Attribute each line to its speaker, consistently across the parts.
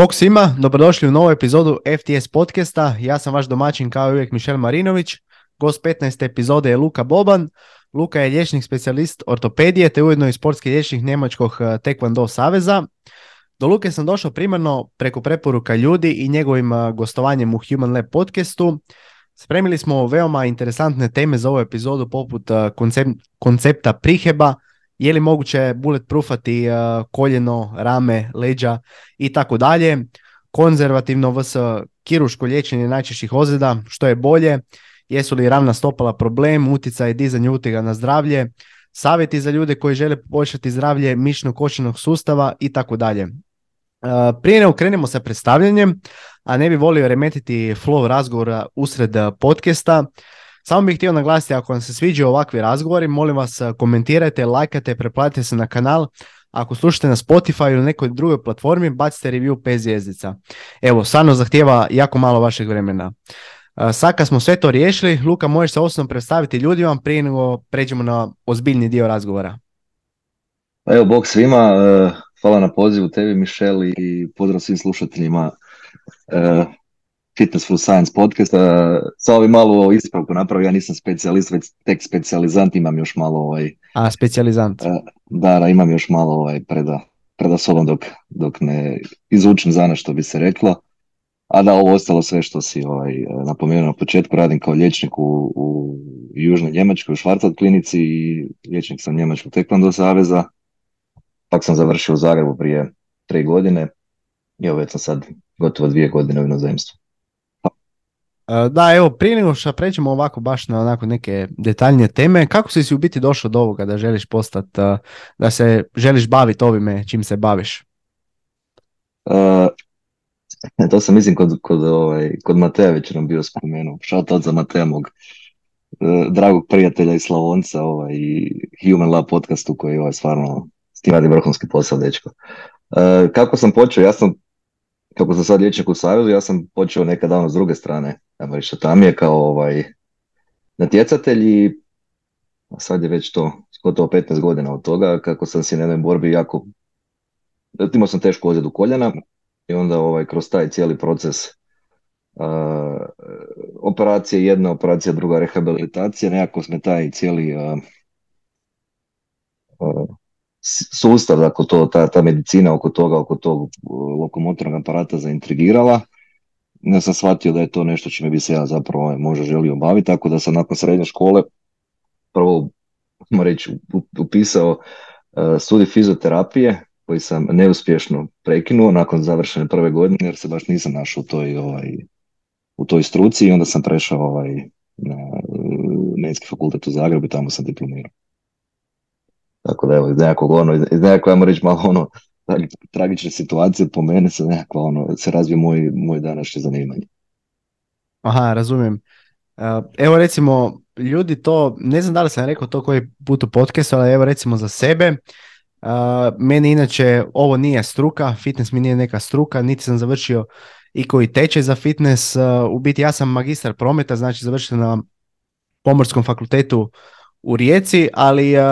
Speaker 1: Bog svima, dobrodošli u novu epizodu FTS podcasta. Ja sam vaš domaćin kao i uvijek Mišel Marinović. Gost 15. epizode je Luka Boban. Luka je liječnik specijalist ortopedije te ujedno i sportski liječnik Njemačkog eh, Taekwondo saveza. Do Luke sam došao primarno preko preporuka ljudi i njegovim eh, gostovanjem u Human Lab podcastu. Spremili smo veoma interesantne teme za ovu epizodu poput eh, koncepta priheba, je li moguće bulletproofati uh, koljeno, rame, leđa i tako dalje. Konzervativno vs. kiruško liječenje najčešćih ozljeda, što je bolje, jesu li ravna stopala problem, utjecaj dizanja utjega na zdravlje, savjeti za ljude koji žele poboljšati zdravlje mišno kočenog sustava i tako dalje. Uh, prije ne ukrenemo sa predstavljanjem, a ne bi volio remetiti flow razgovora usred podcasta, samo bih htio naglasiti, ako vam se sviđaju ovakvi razgovori, molim vas eh, komentirajte, lajkate, preplatite se na kanal. Ako slušate na Spotify ili nekoj drugoj platformi, bacite review 5 zvijezdica. Evo, stvarno zahtjeva jako malo vašeg vremena. Eh, sad kad smo sve to riješili, Luka, možeš se osobno predstaviti ljudima prije nego pređemo na ozbiljni dio razgovora.
Speaker 2: Pa evo, bog svima, eh, hvala na pozivu tebi, Mišel, i pozdrav svim slušateljima Fitness for Science podcast. Sa ovim malo ispravku napravio, ja nisam specijalist, već tek specijalizant, imam još malo ovaj...
Speaker 1: A, specijalizant.
Speaker 2: Da, da, imam još malo ovaj preda, preda sobom dok, dok ne izučim za što bi se reklo. A da, ovo ostalo sve što si ovaj, napomenuo na početku, radim kao liječnik u, u Južnoj Njemačkoj, u Švarcat klinici i liječnik sam Njemačkog Taekwondo saveza. Pak sam završio u Zagrebu prije tri godine i već sam sad gotovo dvije godine u inozemstvu.
Speaker 1: E, da, evo, prije nego što pređemo ovako baš na onako neke detaljnije teme, kako si si u biti došao do ovoga da želiš postati, e, da se želiš baviti ovime čim se baviš?
Speaker 2: Uh, to sam mislim kod, kod, ovaj, kod Mateja nam bio spomenuo. Shout za Mateja mog dragog prijatelja i Slavonca ovaj, i Human Lab podcastu koji ovaj, stvarno s vrhunski posao, dečko. kako sam počeo, ja sam kako sam sad liječnik u Savezu, ja sam počeo nekad davno s druge strane, ajmo reći, tam je kao ovaj, natjecatelj i sad je već to gotovo 15 godina od toga, kako sam si na jednoj borbi jako, imao sam tešku ozljedu koljena i onda ovaj, kroz taj cijeli proces uh, operacije, jedna operacija, druga rehabilitacija, nekako sme taj cijeli uh, sustav, dakle to, ta, ta medicina oko toga, oko tog lokomotornog aparata zaintrigirala. Ja sam shvatio da je to nešto čime bi se ja zapravo ovaj, možda želio baviti, tako da sam nakon srednje škole prvo, reći, upisao uh, studij fizioterapije koji sam neuspješno prekinuo nakon završene prve godine jer se baš nisam našao u toj, ovaj, u toj struci i onda sam prešao ovaj, na Medicinski fakultet u Zagrebu i tamo sam diplomirao. Tako da evo, iz nekakvog ono, iz nekakve, ajmo reći malo ono, tragične situacije po mene se nekakva ono, se razvije moj, moj današnje zanimanje.
Speaker 1: Aha, razumijem. E, evo recimo, ljudi to, ne znam da li sam rekao to koji put u podcastu, ali evo recimo za sebe, Uh, meni inače ovo nije struka, fitness mi nije neka struka, niti sam završio i koji tečaj za fitness. Uh, u biti ja sam magistar prometa, znači završio na Pomorskom fakultetu u Rijeci, ali uh,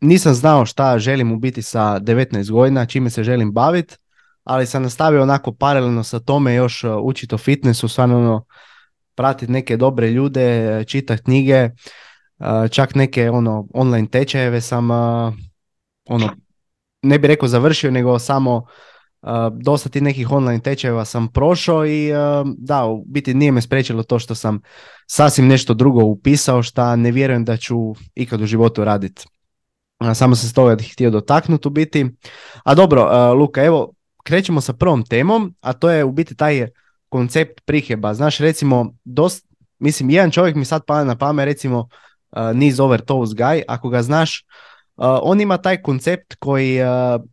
Speaker 1: nisam znao šta želim u biti sa 19 godina, čime se želim baviti, ali sam nastavio onako paralelno sa tome još uh, učiti o fitnessu, stvarno ono, pratiti neke dobre ljude, čitati knjige, uh, čak neke ono online tečajeve sam ono ne bi rekao završio, nego samo dosta ti nekih online tečajeva sam prošao i da, u biti nije me sprečilo to što sam sasvim nešto drugo upisao što ne vjerujem da ću ikad u životu raditi. Samo sam se toga htio dotaknuti u biti. A dobro, Luka, evo, krećemo sa prvom temom, a to je u biti taj koncept priheba. Znaš, recimo, dost, mislim, jedan čovjek mi sad pada na pamet, recimo, Niz Over Toes Guy, ako ga znaš, on ima taj koncept koji,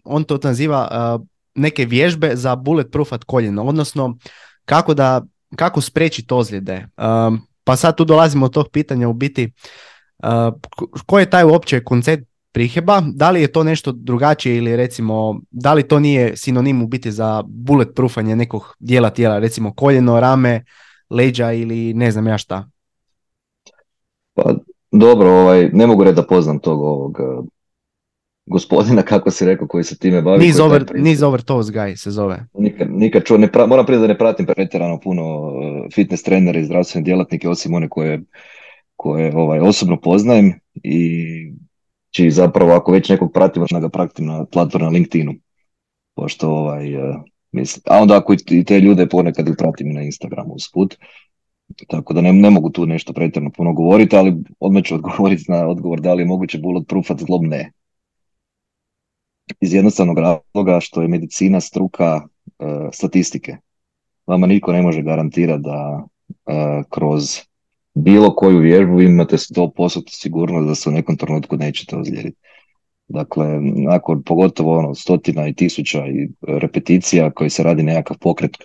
Speaker 1: on to naziva neke vježbe za bulletproofat koljeno, odnosno kako da kako spriječiti ozljede. Um, pa sad tu dolazimo od tog pitanja u biti uh, koji je taj uopće koncept priheba, da li je to nešto drugačije ili recimo da li to nije sinonim u biti za bulletproofanje nekog dijela tijela, recimo koljeno, rame, leđa ili ne znam ja šta.
Speaker 2: Pa dobro, ovaj, ne mogu reći da poznam tog ovog gospodina, kako si rekao, koji se time bavi.
Speaker 1: Niz over, niz over toes guy se zove.
Speaker 2: Nikad, nikad čuo, ne pra, moram prije da ne pratim pretjerano puno uh, fitness trenera i zdravstvene djelatnike, osim one koje, koje ovaj, osobno poznajem i čiji zapravo ako već nekog pratim, da ga pratim na platformu na LinkedInu. Pošto ovaj, uh, mislim, a onda ako i te ljude ponekad i pratim na Instagramu usput. Tako da ne, ne mogu tu nešto pretjerano puno govoriti, ali odmah ću odgovoriti na odgovor da li je moguće bulletproofat zlob ne iz jednostavnog razloga što je medicina struka e, statistike. Vama niko ne može garantirati da e, kroz bilo koju vježbu imate 100% sigurnost da se u nekom trenutku nećete ozlijediti. Dakle, nakon pogotovo ono, stotina i tisuća i repeticija koji se radi nekakav pokret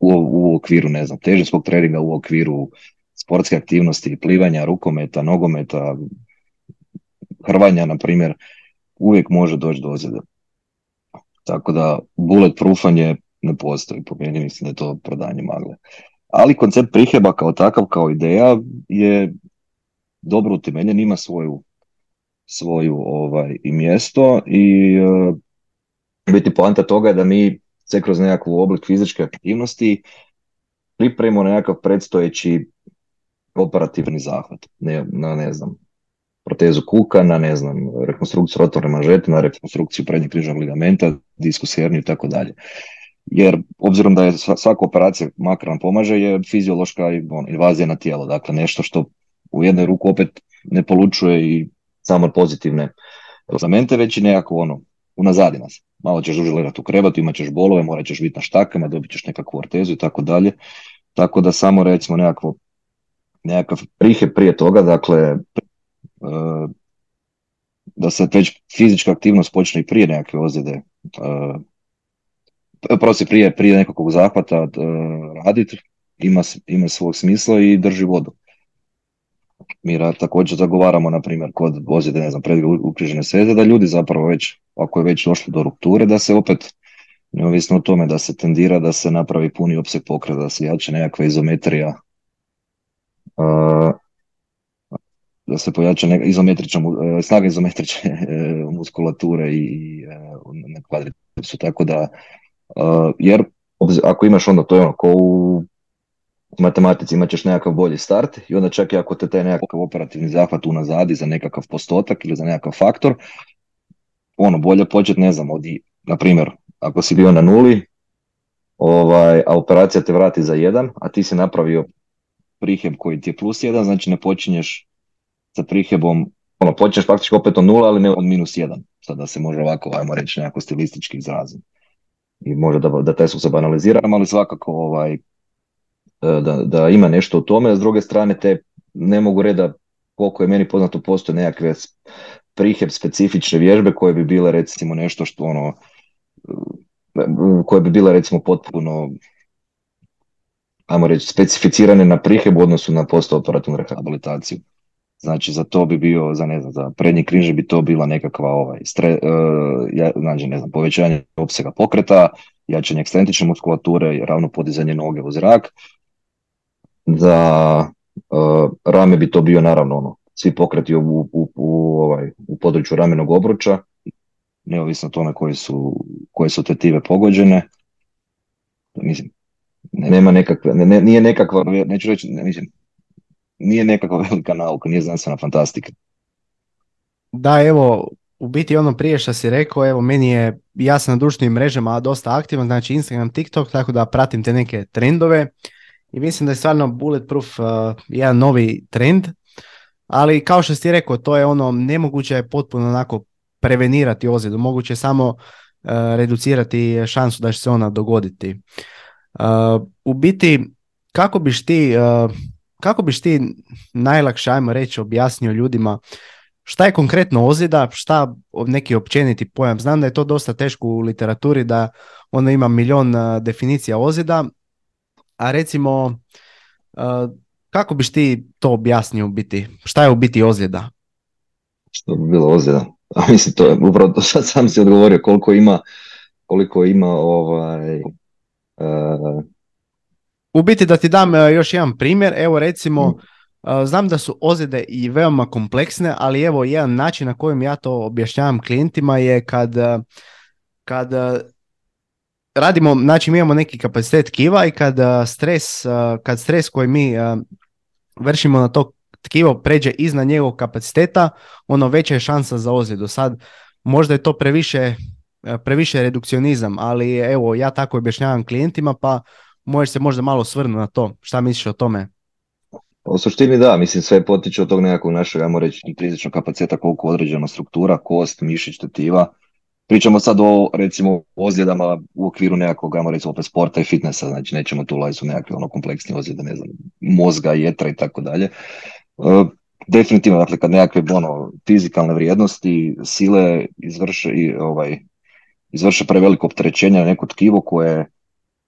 Speaker 2: u, u okviru, ne znam, težinskog treninga, u okviru sportske aktivnosti, plivanja, rukometa, nogometa, hrvanja, na primjer, uvijek može doći do ozljede. Tako da bulletproofanje ne postoji, po meni mislim da je to prodanje magle. Ali koncept priheba kao takav, kao ideja je dobro utemeljen, ima svoju, svoju ovaj, i mjesto i uh, biti poanta toga je da mi sve kroz nekakvu oblik fizičke aktivnosti pripremimo nekakav predstojeći operativni zahvat. Ne, na, ne znam, protezu kuka, na ne znam, rekonstrukciju rotorne manžete, na rekonstrukciju prednjeg križnog ligamenta, diskus herniju i tako dalje. Jer obzirom da je svaka operacija makar nam pomaže je fiziološka on, invazija na tijelo, dakle nešto što u jednoj ruku opet ne polučuje i samo pozitivne elemente, već i nekako ono, unazadi nas. Malo ćeš duže u krebatu, imat ćeš bolove, morat ćeš biti na štakama, dobit ćeš nekakvu ortezu i tako dalje. Tako da samo recimo nekakvo, nekakav prihe prije toga, dakle da se već fizička aktivnost počne i prije nekakve ozljede, e, prosi prije, prije nekakvog zahvata e, raditi, ima, ima svog smisla i drži vodu. Mi također zagovaramo, na primjer, kod ozljede, ne znam, ukrižene sveze, da ljudi zapravo već, ako je već došlo do rupture, da se opet, neovisno o tome da se tendira da se napravi puni opseg pokreta, da se jače nekakva izometrija da se pojača izometrična, e, snaga izometrične e, muskulature i e, na kvadricepsu, tako da, jer ako imaš onda to je ono ko u matematici imat ćeš nekakav bolji start i onda čak i ako te taj nekakav operativni zahvat unazadi za nekakav postotak ili za nekakav faktor, ono bolje početi, ne znam, od, na primjer, ako si bio na nuli, ovaj, a operacija te vrati za jedan, a ti si napravio priheb koji ti je plus jedan, znači ne počinješ sa prihebom, ono, počneš praktički opet od nula, ali ne od minus jedan. Sada se može ovako, ajmo reći, nekako stilistički izraziti. I može da, da taj sustav analiziram, ali svakako ovaj, e, da, da ima nešto u tome, s druge strane te ne mogu reda koliko je meni poznato postoje nekakve priheb specifične vježbe koje bi bile recimo nešto što ono e, koje bi bile recimo potpuno ajmo reći specificirane na priheb u odnosu na postoperativnu rehabilitaciju. Znači za to bi bio, za ne znam, za prednji križ bi to bila nekakva ovaj, stre, uh, znači, ne znam, povećanje opsega pokreta, jačanje ekscentrične muskulature, ravno podizanje noge u zrak. Za uh, rame bi to bio naravno ono, svi pokreti u, u, u, ovaj, u području ramenog obruča, neovisno o tome koje su, koje su tetive pogođene. Mislim, nema nekakve, ne, nije nekakva, neću reći, ne, mislim, nije nekakva velika nauka, nije znanstvena fantastika.
Speaker 1: Da, evo, u biti ono prije što si rekao, evo meni je, ja sam na društvenim mrežama dosta aktivan, znači Instagram, TikTok, tako da pratim te neke trendove i mislim da je stvarno Bulletproof uh, jedan novi trend, ali kao što si rekao, to je ono, nemoguće je potpuno onako prevenirati ozljedu, moguće je samo uh, reducirati šansu da će se ona dogoditi. Uh, u biti, kako biš ti kako biš ti najlakše, ajmo reći, objasnio ljudima šta je konkretno ozljeda, šta neki općeniti pojam. Znam da je to dosta teško u literaturi, da ono ima milion definicija ozljeda, a recimo kako biš ti to objasnio u biti? Šta je u biti ozljeda?
Speaker 2: Što bi bilo ozljeda? A mislim, to je upravo sad sam si odgovorio koliko ima koliko ima ovaj,
Speaker 1: u biti da ti dam e, još jedan primjer, evo recimo mm. Znam da su ozljede i veoma kompleksne, ali evo jedan način na kojem ja to objašnjavam klijentima je kad, kad radimo, znači mi imamo neki kapacitet kiva i kad stres, kad stres koji mi vršimo na to tkivo pređe iznad njegovog kapaciteta, ono veća je šansa za ozljedu. Sad, možda je to previše, previše redukcionizam, ali evo, ja tako objašnjavam klijentima, pa možeš se možda malo svrnuti na to. Šta misliš o tome?
Speaker 2: U suštini da, mislim sve potiče od tog nekakvog našeg, ajmo reći, intrinzičnog kapaciteta koliko određena struktura, kost, mišić, tetiva. Pričamo sad o, recimo, ozljedama u okviru nekakvog, ajmo reći, opet sporta i fitnessa, znači nećemo tu ulaziti u nekakve ono kompleksne ozljede, ne znam, mozga, jetra i tako dalje. E, definitivno, dakle, kad nekakve ono, fizikalne vrijednosti, sile izvrše, i, ovaj, izvrše preveliko opterećenje na neko tkivo koje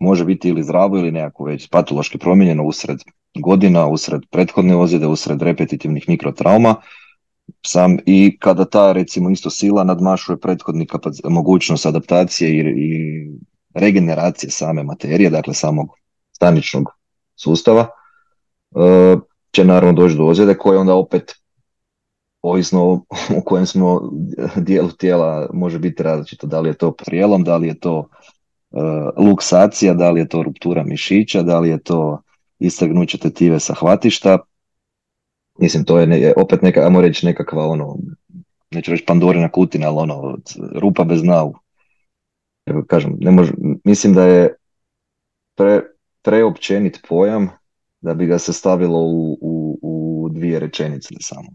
Speaker 2: može biti ili zdravo ili nekako već patološki promijenjeno usred godina, usred prethodne ozljede, usred repetitivnih mikrotrauma. Sam, I kada ta recimo isto sila nadmašuje prethodni mogućnost adaptacije i, i regeneracije same materije, dakle samog staničnog sustava, e, će naravno doći do ozljede koje onda opet ovisno u kojem smo dijelu tijela može biti različito. Da li je to prijelom, da li je to luksacija, da li je to ruptura mišića, da li je to istagnuće tetive sa hvatišta. Mislim, to je opet neka, ajmo reći, nekakva ono, neću reći pandorina kutina, ali ono, rupa bez navu. Kažem, ne može, mislim da je pre, preopćenit pojam da bi ga se stavilo u, u, u dvije rečenice samo.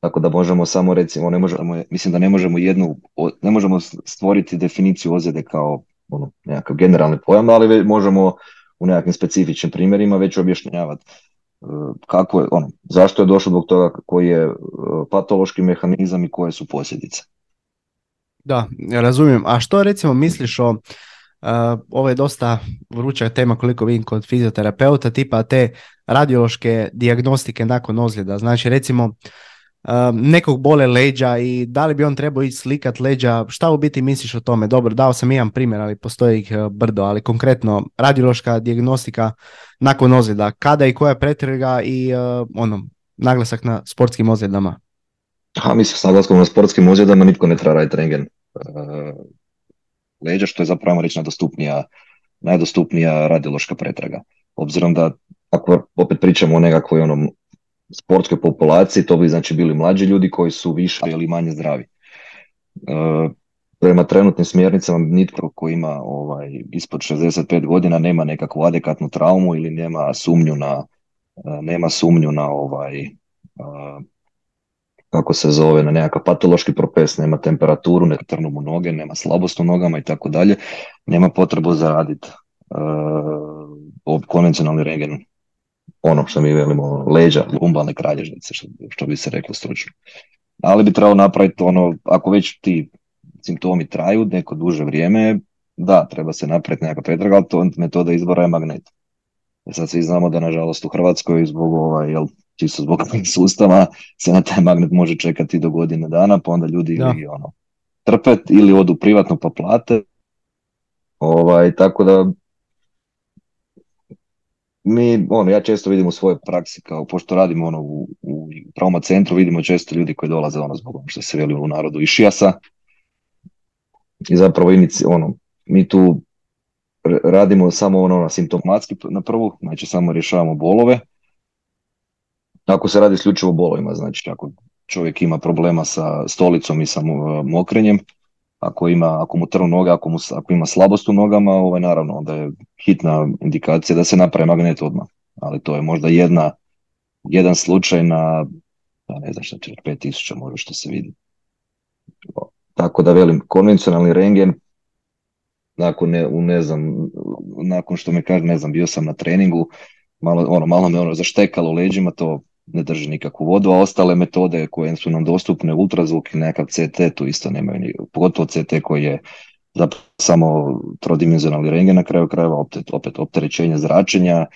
Speaker 2: Tako da možemo samo recimo, ne možemo, mislim da ne možemo jednu, ne možemo stvoriti definiciju ozljede kao ono, nekakav generalni pojam, ali možemo u nekakvim specifičnim primjerima već objašnjavati e, kako je, ono, zašto je došlo zbog toga, koji je e, patološki mehanizam i koje su posljedice.
Speaker 1: Da, razumijem. A što recimo misliš o, uh, ovo je dosta vruća tema koliko vidim kod fizioterapeuta, tipa te radiološke dijagnostike nakon ozljeda. Znači recimo nekog bole leđa i da li bi on trebao ići slikat leđa, šta u biti misliš o tome? Dobro, dao sam jedan primjer, ali postoji ih e, brdo, ali konkretno radiološka dijagnostika nakon ozljeda, kada i koja pretrga i uh, ono, naglasak na sportskim ozljedama.
Speaker 2: Ha, mislim, s naglaskom na sportskim ozljedama nitko ne treba raditi rengen. Uh, leđa, što je zapravo reći najdostupnija, najdostupnija radiološka pretraga. Obzirom da ako opet pričamo o nekakvoj onom sportskoj populaciji, to bi znači bili mlađi ljudi koji su više ili manje zdravi. E, prema trenutnim smjernicama nitko ko ima ovaj, ispod 65 godina nema nekakvu adekvatnu traumu ili nema sumnju na e, nema sumnju na ovaj e, kako se zove, na nekakav patološki propes, nema temperaturu, ne trnu mu noge, nema slabost u nogama i tako dalje, nema potrebu za raditi uh, konvencionalni regen ono što mi velimo leđa, lumbalne kralježnice, što, što bi se reklo stručno. Ali bi trebalo napraviti ono, ako već ti simptomi traju neko duže vrijeme, da, treba se napraviti nekakva pretraga, ali to metoda izbora je magnet. E sad svi znamo da nažalost u Hrvatskoj zbog ovaj, jel, čisto zbog sustava se na taj magnet može čekati do godine dana, pa onda ljudi ili ono, trpet ili odu privatno pa plate. Ovaj, tako da mi, ono, ja često vidim u svojoj praksi, kao pošto radimo ono u, u trauma centru, vidimo često ljudi koji dolaze ono zbog ono što se veli u narodu išijasa. I zapravo ono, mi tu radimo samo ono simptomatski na prvu, znači samo rješavamo bolove. Ako se radi isključivo bolovima, znači ako čovjek ima problema sa stolicom i sa mokrenjem, ako ima, ako mu trnu noge, ako, mu, ako ima slabost u nogama, ovaj, naravno onda je hitna indikacija da se napravi magnet odmah. Ali to je možda jedna, jedan slučaj na, pa ne znam šta će, 5000 možda što se vidi. Tako da velim, konvencionalni rengen, nakon ne, ne znam, nakon što me kaže, ne znam, bio sam na treningu, malo, ono, malo me ono zaštekalo leđima, to ne drži nikakvu vodu, a ostale metode koje su nam dostupne, ultrazvuk i nekakav CT, tu isto nemaju, pogotovo CT koji je zapravo samo trodimenzionalni rengen na kraju krajeva, opet, opet opterećenje zračenja,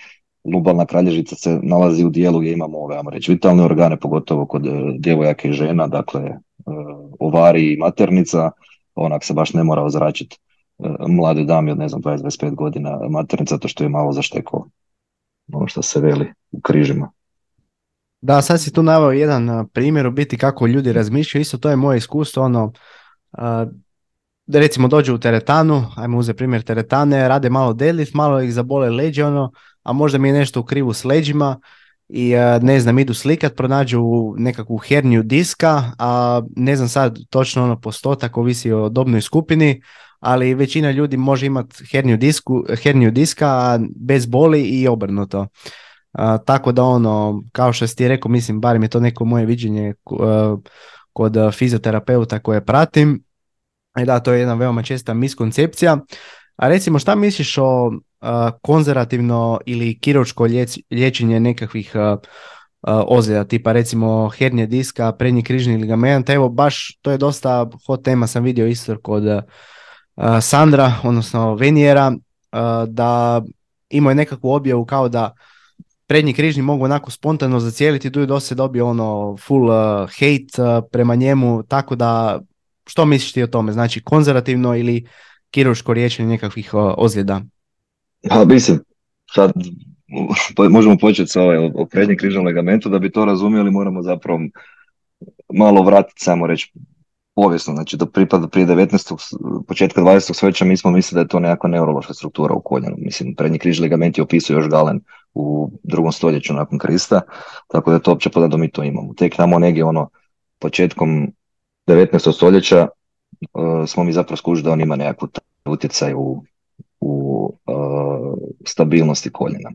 Speaker 2: lubalna kralježica se nalazi u dijelu gdje imamo ove, ajmo reći, vitalne organe, pogotovo kod e, djevojaka i žena, dakle e, ovari i maternica, onak se baš ne mora ozračiti e, mlade dame od ne znam 20-25 godina maternica, to što je malo zašteko ono što se veli u križima.
Speaker 1: Da, sad si tu naveo jedan primjer u biti kako ljudi razmišljaju, isto to je moje iskustvo, ono, da recimo dođu u teretanu, ajmo uzeti primjer teretane, rade malo deadlift, malo ih zabole leđe, ono, a možda mi je nešto u krivu s leđima i ne znam, idu slikat, pronađu nekakvu herniju diska, a ne znam sad točno ono postotak, ovisi o dobnoj skupini, ali većina ljudi može imati herniju, disku, herniju diska bez boli i obrnuto. Tako da ono, kao što si ti rekao, mislim, barem je to neko moje viđenje kod fizioterapeuta koje pratim, i da, to je jedna veoma česta miskoncepcija. A recimo, šta misliš o konzervativno ili kiročko liječenje nekakvih ozljeda, tipa recimo hernje diska, prednji križni ligament, evo baš to je dosta hot tema, sam vidio isto kod Sandra, odnosno Venijera, da imaju nekakvu objavu kao da prednji križni mogu onako spontano zacijeliti, je dosta dobio ono full hate prema njemu, tako da što misliš ti o tome? Znači konzervativno ili kiruško riječenje nekakvih ozljeda?
Speaker 2: Pa mislim, sad možemo početi sa ovaj, o prednjem križnom ligamentu, da bi to razumjeli moramo zapravo malo vratiti samo reći povijesno, znači do pripada prije 19. početka 20. stoljeća mi smo mislili da je to nekakva neurološka struktura u koljenu. Mislim, prednji križ ligamenti opisuje još Galen u drugom stoljeću nakon Krista, tako da je to opće da mi to imamo. Tek namo negdje ono početkom 19. stoljeća uh, smo mi zapravo skužili da on ima nekakvu utjecaj u, u uh, stabilnosti koljena.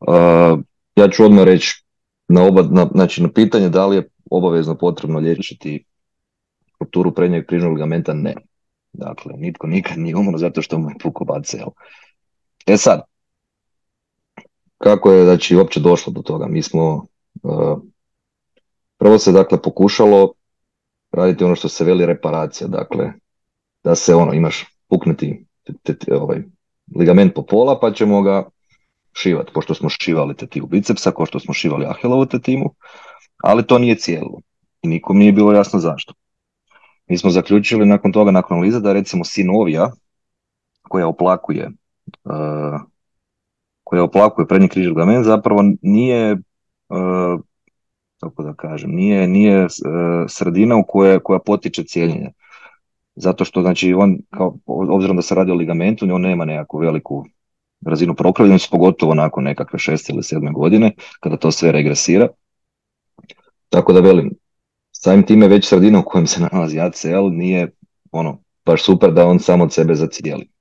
Speaker 2: Uh, ja ću odmah reći na, oba, na, znači na pitanje da li je obavezno potrebno liječiti strukturu prednjeg križnog ligamenta, ne. Dakle, nitko nikad nije umro zato što mu je bacel. E sad, kako je znači uopće došlo do toga? Mi smo prvo se dakle pokušalo raditi ono što se veli reparacija, dakle da se ono imaš puknuti ovaj, ligament po pola pa ćemo ga šivati, pošto smo šivali tetivu bicepsa, što smo šivali ahilovu tetimu, ali to nije cijelo i nikom nije bilo jasno zašto. Mi smo zaključili nakon toga, nakon analize, da recimo sinovija koja oplakuje uh, koja oplakuje prednji križ ligament zapravo nije uh, kako da kažem, nije, nije uh, sredina u koje, koja potiče cijeljenje. Zato što znači on, kao, obzirom da se radi o ligamentu, on nema nekakvu veliku razinu prokravljenosti, pogotovo nakon nekakve šeste ili sedme godine, kada to sve regresira. Tako da velim, samim time već sredina u kojem se nalazi ACL nije ono, baš super da on samo od sebe zacijeli.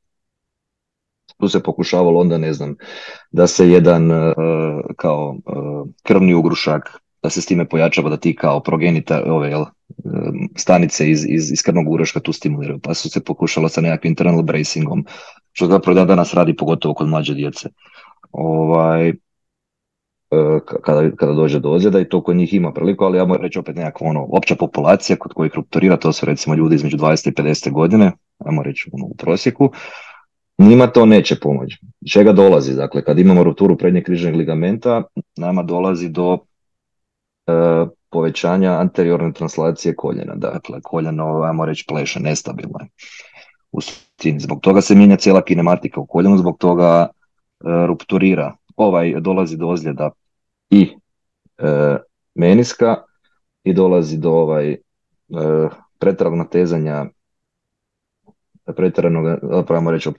Speaker 2: Tu se pokušavalo onda, ne znam, da se jedan uh, kao uh, krvni ugrušak da se s time pojačava da ti kao progenita ove jel, stanice iz, iz, iz krvnog uroška tu stimuliraju. Pa su se pokušalo sa nekakvim internal bracingom, što zapravo da danas radi pogotovo kod mlađe djece. Ovaj, e, kada, kada dođe do ozljeda i to kod njih ima priliku, ali ja moram reći opet nekakva ono, opća populacija kod kojih rupturira, to su recimo ljudi između 20 i 50 godine, ajmo reći ono, u prosjeku, njima to neće pomoći. Čega dolazi? Dakle, kad imamo rupturu prednjeg križnog ligamenta, nama dolazi do E, povećanja anteriorne translacije koljena. Dakle, koljeno, ajmo reći, pleše, nestabilno je. U Zbog toga se mijenja cijela kinematika u koljenu, zbog toga e, rupturira, ovaj, dolazi do ozljeda i e, meniska i dolazi do ovaj, e, preteranog natezanja pretjeranog, zapravo reći,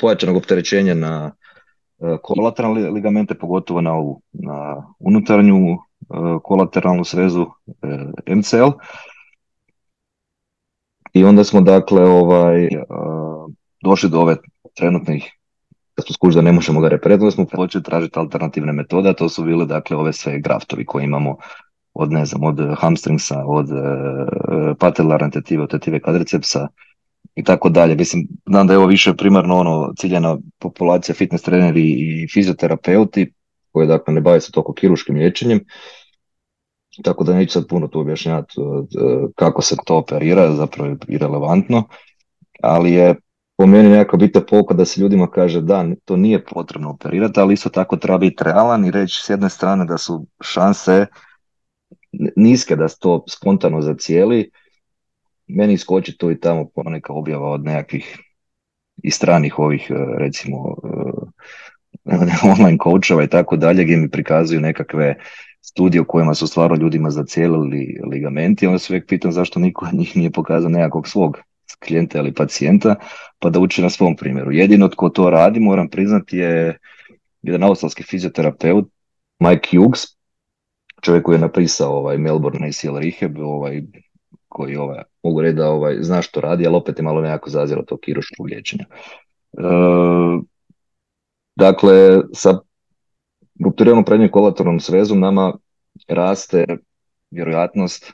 Speaker 2: pojačanog opterećenja na kolateralne ligamente, pogotovo na ovu, na unutarnju E, kolateralnu srezu e, MCL. I onda smo dakle ovaj, e, došli do ove trenutnih kad smo skužili da ne možemo ga reparirati, smo počeli tražiti alternativne metode, to su bile dakle ove sve graftovi koje imamo od ne znam, od hamstringsa, od uh, patelarne tetive, od tetive kadricepsa i tako dalje. Mislim, znam da je ovo više primarno ono ciljena populacija fitness treneri i fizioterapeuti koji dakle ne bave se toliko kiruškim liječenjem, tako da neću sad puno tu objašnjavati e, kako se to operira, zapravo je irelevantno, ali je po meni nekako bitna pouka da se ljudima kaže da, to nije potrebno operirati, ali isto tako treba biti realan i reći s jedne strane da su šanse niske da se to spontano zacijeli. Meni iskoči tu i tamo poneka objava od nekakvih i stranih ovih, e, recimo, e, online coachova i tako dalje, gdje mi prikazuju nekakve studije u kojima su stvarno ljudima zacijelili ligamenti, onda se uvijek pitam zašto niko od njih nije pokazao nekakvog svog klijenta ili pacijenta, pa da uči na svom primjeru. Jedino tko to radi, moram priznati, je jedan australski fizioterapeut, Mike Hughes, čovjek koji je napisao ovaj Melbourne ACL Rehab, ovaj, koji ovaj, mogu reći da ovaj, zna što radi, ali opet je malo nekako zazirao to kiruškog liječenja. E, dakle, sa rupturiranom prednjom kolateralnom svezom nama raste vjerojatnost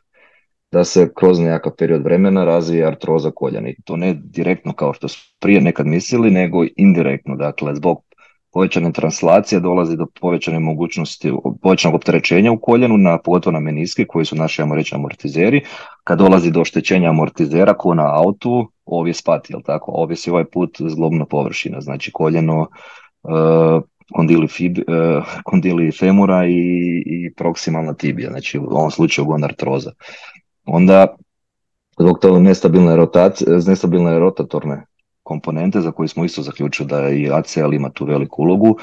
Speaker 2: da se kroz nekakav period vremena razvije artroza koljena. I to ne direktno kao što su prije nekad mislili, nego indirektno. Dakle, zbog povećane translacije dolazi do povećane mogućnosti, povećanog opterećenja u koljenu, na, pogotovo na meniske koji su naši, ajmo reći, amortizeri. Kad dolazi do oštećenja amortizera, ko na autu, ovdje spati, jel tako? Ovdje si ovaj put zglobna površina, znači koljeno, uh, kondili, fib, uh, kondili femura i, i proksimalna tibija, znači u ovom slučaju gonartroza. Onda zbog toga nestabilne, rotacije, nestabilne rotatorne komponente za koje smo isto zaključili da i ACL ima tu veliku ulogu,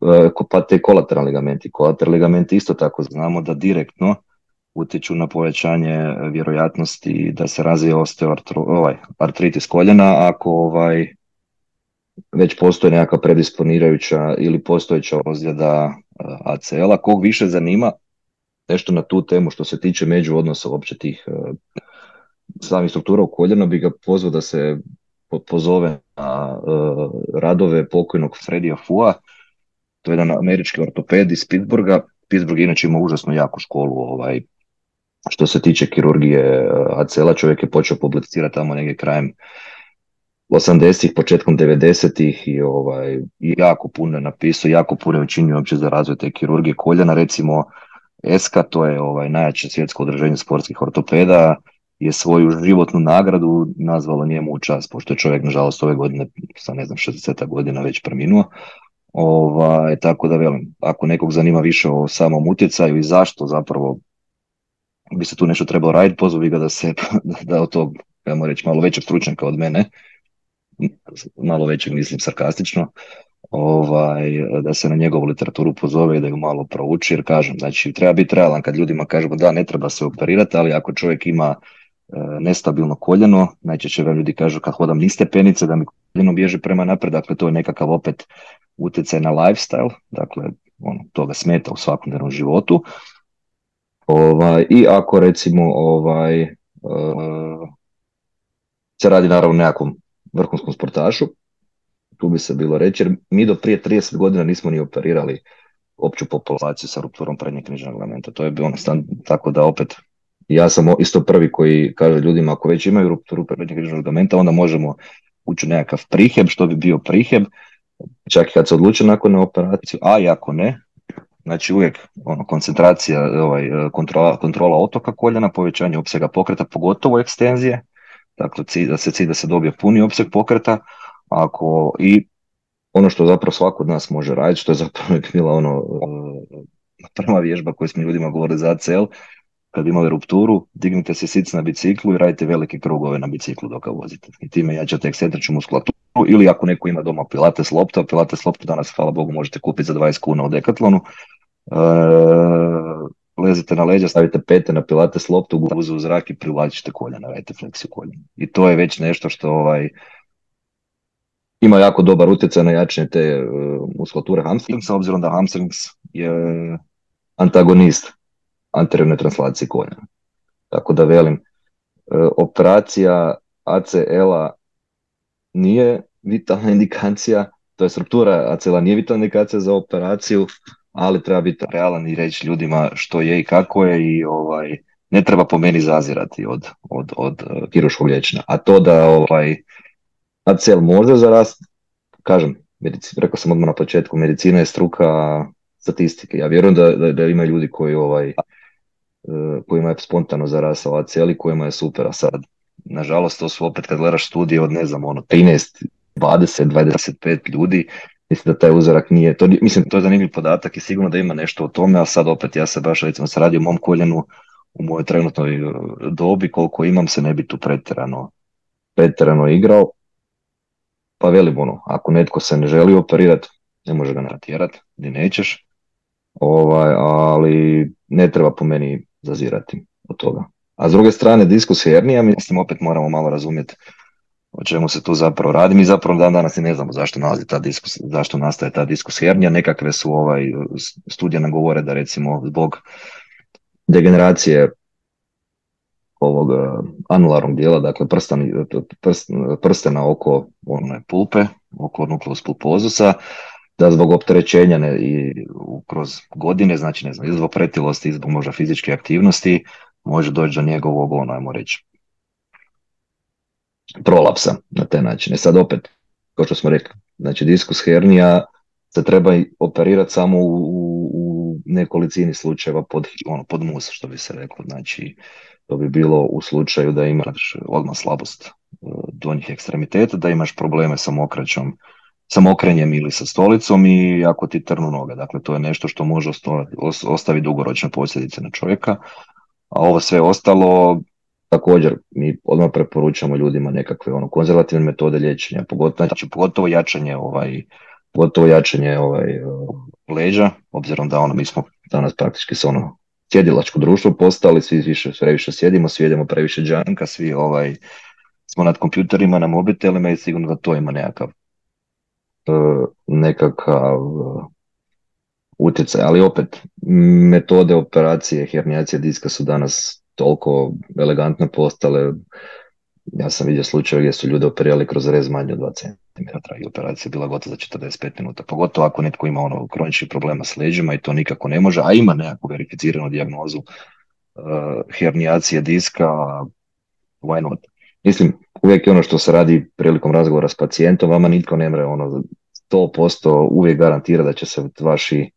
Speaker 2: e, pa te kolateralni ligamenti. Kolateralni ligamenti isto tako znamo da direktno utječu na povećanje vjerojatnosti da se razvije ovaj, artritis koljena ako ovaj, već postoji nekakva predisponirajuća ili postojeća ozljeda e, ACL-a. Kog više zanima nešto na tu temu što se tiče među odnosa uopće tih e, samih struktura u koljena bi ga pozvao da se pozove na uh, radove pokojnog Fredija Fua, to je jedan američki ortoped iz Pittsburgha. Pittsburgh inače ima užasno jaku školu ovaj, što se tiče kirurgije e, ACL-a, čovjek je počeo publicirati tamo negdje krajem 80-ih, početkom 90-ih i, ovaj, jako puno je napisao, jako puno je učinio uopće za razvoj te kirurgije. Koljena, recimo ESKA, to je ovaj, najjače svjetsko održanje sportskih ortopeda, je svoju životnu nagradu nazvalo njemu u čas, pošto je čovjek nažalost ove godine, sa ne znam, 60 godina već preminuo. Ovaj, tako da velim, ako nekog zanima više o samom utjecaju i zašto zapravo bi se tu nešto trebalo raditi, pozvao ga da se, da od tog, ajmo reći, malo većeg stručnjaka od mene, malo većeg mislim sarkastično, ovaj, da se na njegovu literaturu pozove i da ju malo prouči, jer kažem, znači treba biti realan kad ljudima kažemo da ne treba se operirati, ali ako čovjek ima nestabilno koljeno, najčešće vam ljudi kažu kad hodam niz stepenice da mi koljeno bježi prema naprijed, dakle to je nekakav opet utjecaj na lifestyle, dakle ono, to ga smeta u svakodnevnom životu. Ovaj, I ako recimo ovaj, uh, se radi naravno o nekakvom vrhunskom sportašu, tu bi se bilo reći, jer mi do prije 30 godina nismo ni operirali opću populaciju sa rupturom prednjeg križnog elementa. To je bilo ono, tako da opet ja sam isto prvi koji kaže ljudima ako već imaju rupturu prednjeg križnog ligamenta, onda možemo ući u nekakav priheb, što bi bio priheb, čak i kad se odluče nakon operaciju, a i ako ne, znači uvijek ono, koncentracija, ovaj, kontrola, kontrola otoka koljena, povećanje opsega pokreta, pogotovo ekstenzije, dakle da se cilj da se dobije puni opseg pokreta, ako i ono što zapravo svako od nas može raditi, što je zapravo bila ono prva vježba koju smo ljudima govorili za ACL, kad imali rupturu, dignite se sic na biciklu i radite velike krugove na biciklu dok ga vozite. I time jačate ekscentričnu muskulaturu ili ako neko ima doma pilates lopta, pilates loptu danas, hvala Bogu, možete kupiti za 20 kuna u Decathlonu. E, lezite na leđa, stavite pete na pilates loptu, guzu u zrak i privlačite koljena, radite fleksiju koljena. I to je već nešto što ovaj, ima jako dobar utjecaj na jačanje te uh, muskulature hamstringsa, obzirom da hamstrings je antagonist anteriorne translacije koljena. Tako da velim, e, operacija ACL-a nije vitalna indikacija, to je struktura ACL-a nije vitalna indikacija za operaciju, ali treba biti realan i reći ljudima što je i kako je i ovaj, ne treba po meni zazirati od, od, od uh, kiruškog liječenja. A to da ovaj, ACL može zarast, kažem, medicina, rekao sam odmah na početku, medicina je struka statistike. Ja vjerujem da, da, da ima ljudi koji ovaj, E, kojima je spontano zarasao ACL i kojima je super, a sad nažalost to su opet kad gledaš studije od ne znam ono 13, 20, 25 ljudi, mislim da taj uzorak nije, to, mislim to je zanimljiv podatak i sigurno da ima nešto o tome, a sad opet ja se baš recimo se radi mom koljenu u mojoj trenutnoj e, dobi koliko imam se ne bi tu pretjerano, pretjerano igrao, pa velim ono, ako netko se ne želi operirati, ne može ga natjerati, ni nećeš, ovaj, ali ne treba po meni zazirati od toga. A s druge strane, diskus hernija, mislim, opet moramo malo razumjeti o čemu se tu zapravo radi. Mi zapravo dan danas i ne znamo zašto nalazi ta diskus, zašto nastaje ta diskus hernija. Nekakve su ovaj, studije nam govore da recimo zbog degeneracije ovog uh, anularnog dijela, dakle prstani, prst, prstena oko one pulpe, oko nukleus pulpozusa, da zbog opterećenja ne, i kroz godine, znači ne znam, zbog pretilosti, zbog možda fizičke aktivnosti, može doći do njegovog, ono, ajmo reći, prolapsa na te načine. Sad opet, kao što smo rekli, znači diskus hernija se treba operirati samo u, u nekolicini slučajeva pod, ono, pod mus, što bi se reklo. Znači, to bi bilo u slučaju da imaš odmah slabost e, donjih ekstremiteta, da imaš probleme sa mokraćom, sa mokrenjem ili sa stolicom i ako ti trnu noga. Dakle, to je nešto što može ostaviti dugoročne posljedice na čovjeka. A ovo sve ostalo, također, mi odmah preporučamo ljudima nekakve ono, konzervativne metode liječenja, pogotovo, znači, pogotovo jačanje ovaj, pogotovo jačanje ovaj, leđa, obzirom da ono, mi smo danas praktički se ono sjedilačko društvo postali, svi više, sve više sjedimo, svi jedemo previše džanka, svi ovaj, smo nad kompjuterima, na mobitelima i sigurno da to ima nekakav nekakav e, utjecaj, ali opet metode operacije hernijacije diska su danas toliko elegantno postale ja sam vidio slučaje gdje su ljude operirali kroz rez manje od 2 cm i operacija je bila gotova za 45 minuta. Pogotovo ako netko ima ono kroničnih problema s leđima i to nikako ne može, a ima nekakvu verificiranu dijagnozu uh, hernijacije diska, why not? Mislim, uvijek je ono što se radi prilikom razgovora s pacijentom, vama nitko ne mre ono 100% uvijek garantira da će se vaši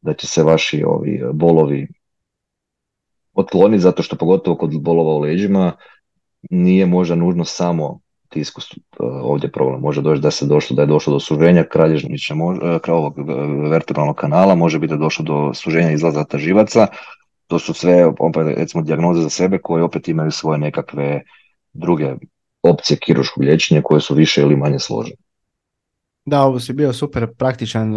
Speaker 2: da će se vaši ovi bolovi otkloniti zato što pogotovo kod bolova u leđima nije možda nužno samo tiskus e, ovdje problem. Može doći da se došlo, da je došlo do suženja kralježniča e, ovog e, vertebralnog kanala, može biti da je došlo do suženja izlazata živaca. To su sve, opet, recimo, dijagnoze za sebe koje opet imaju svoje nekakve druge opcije kiruškog liječenja koje su više ili manje složene.
Speaker 1: Da, ovo si bio super praktičan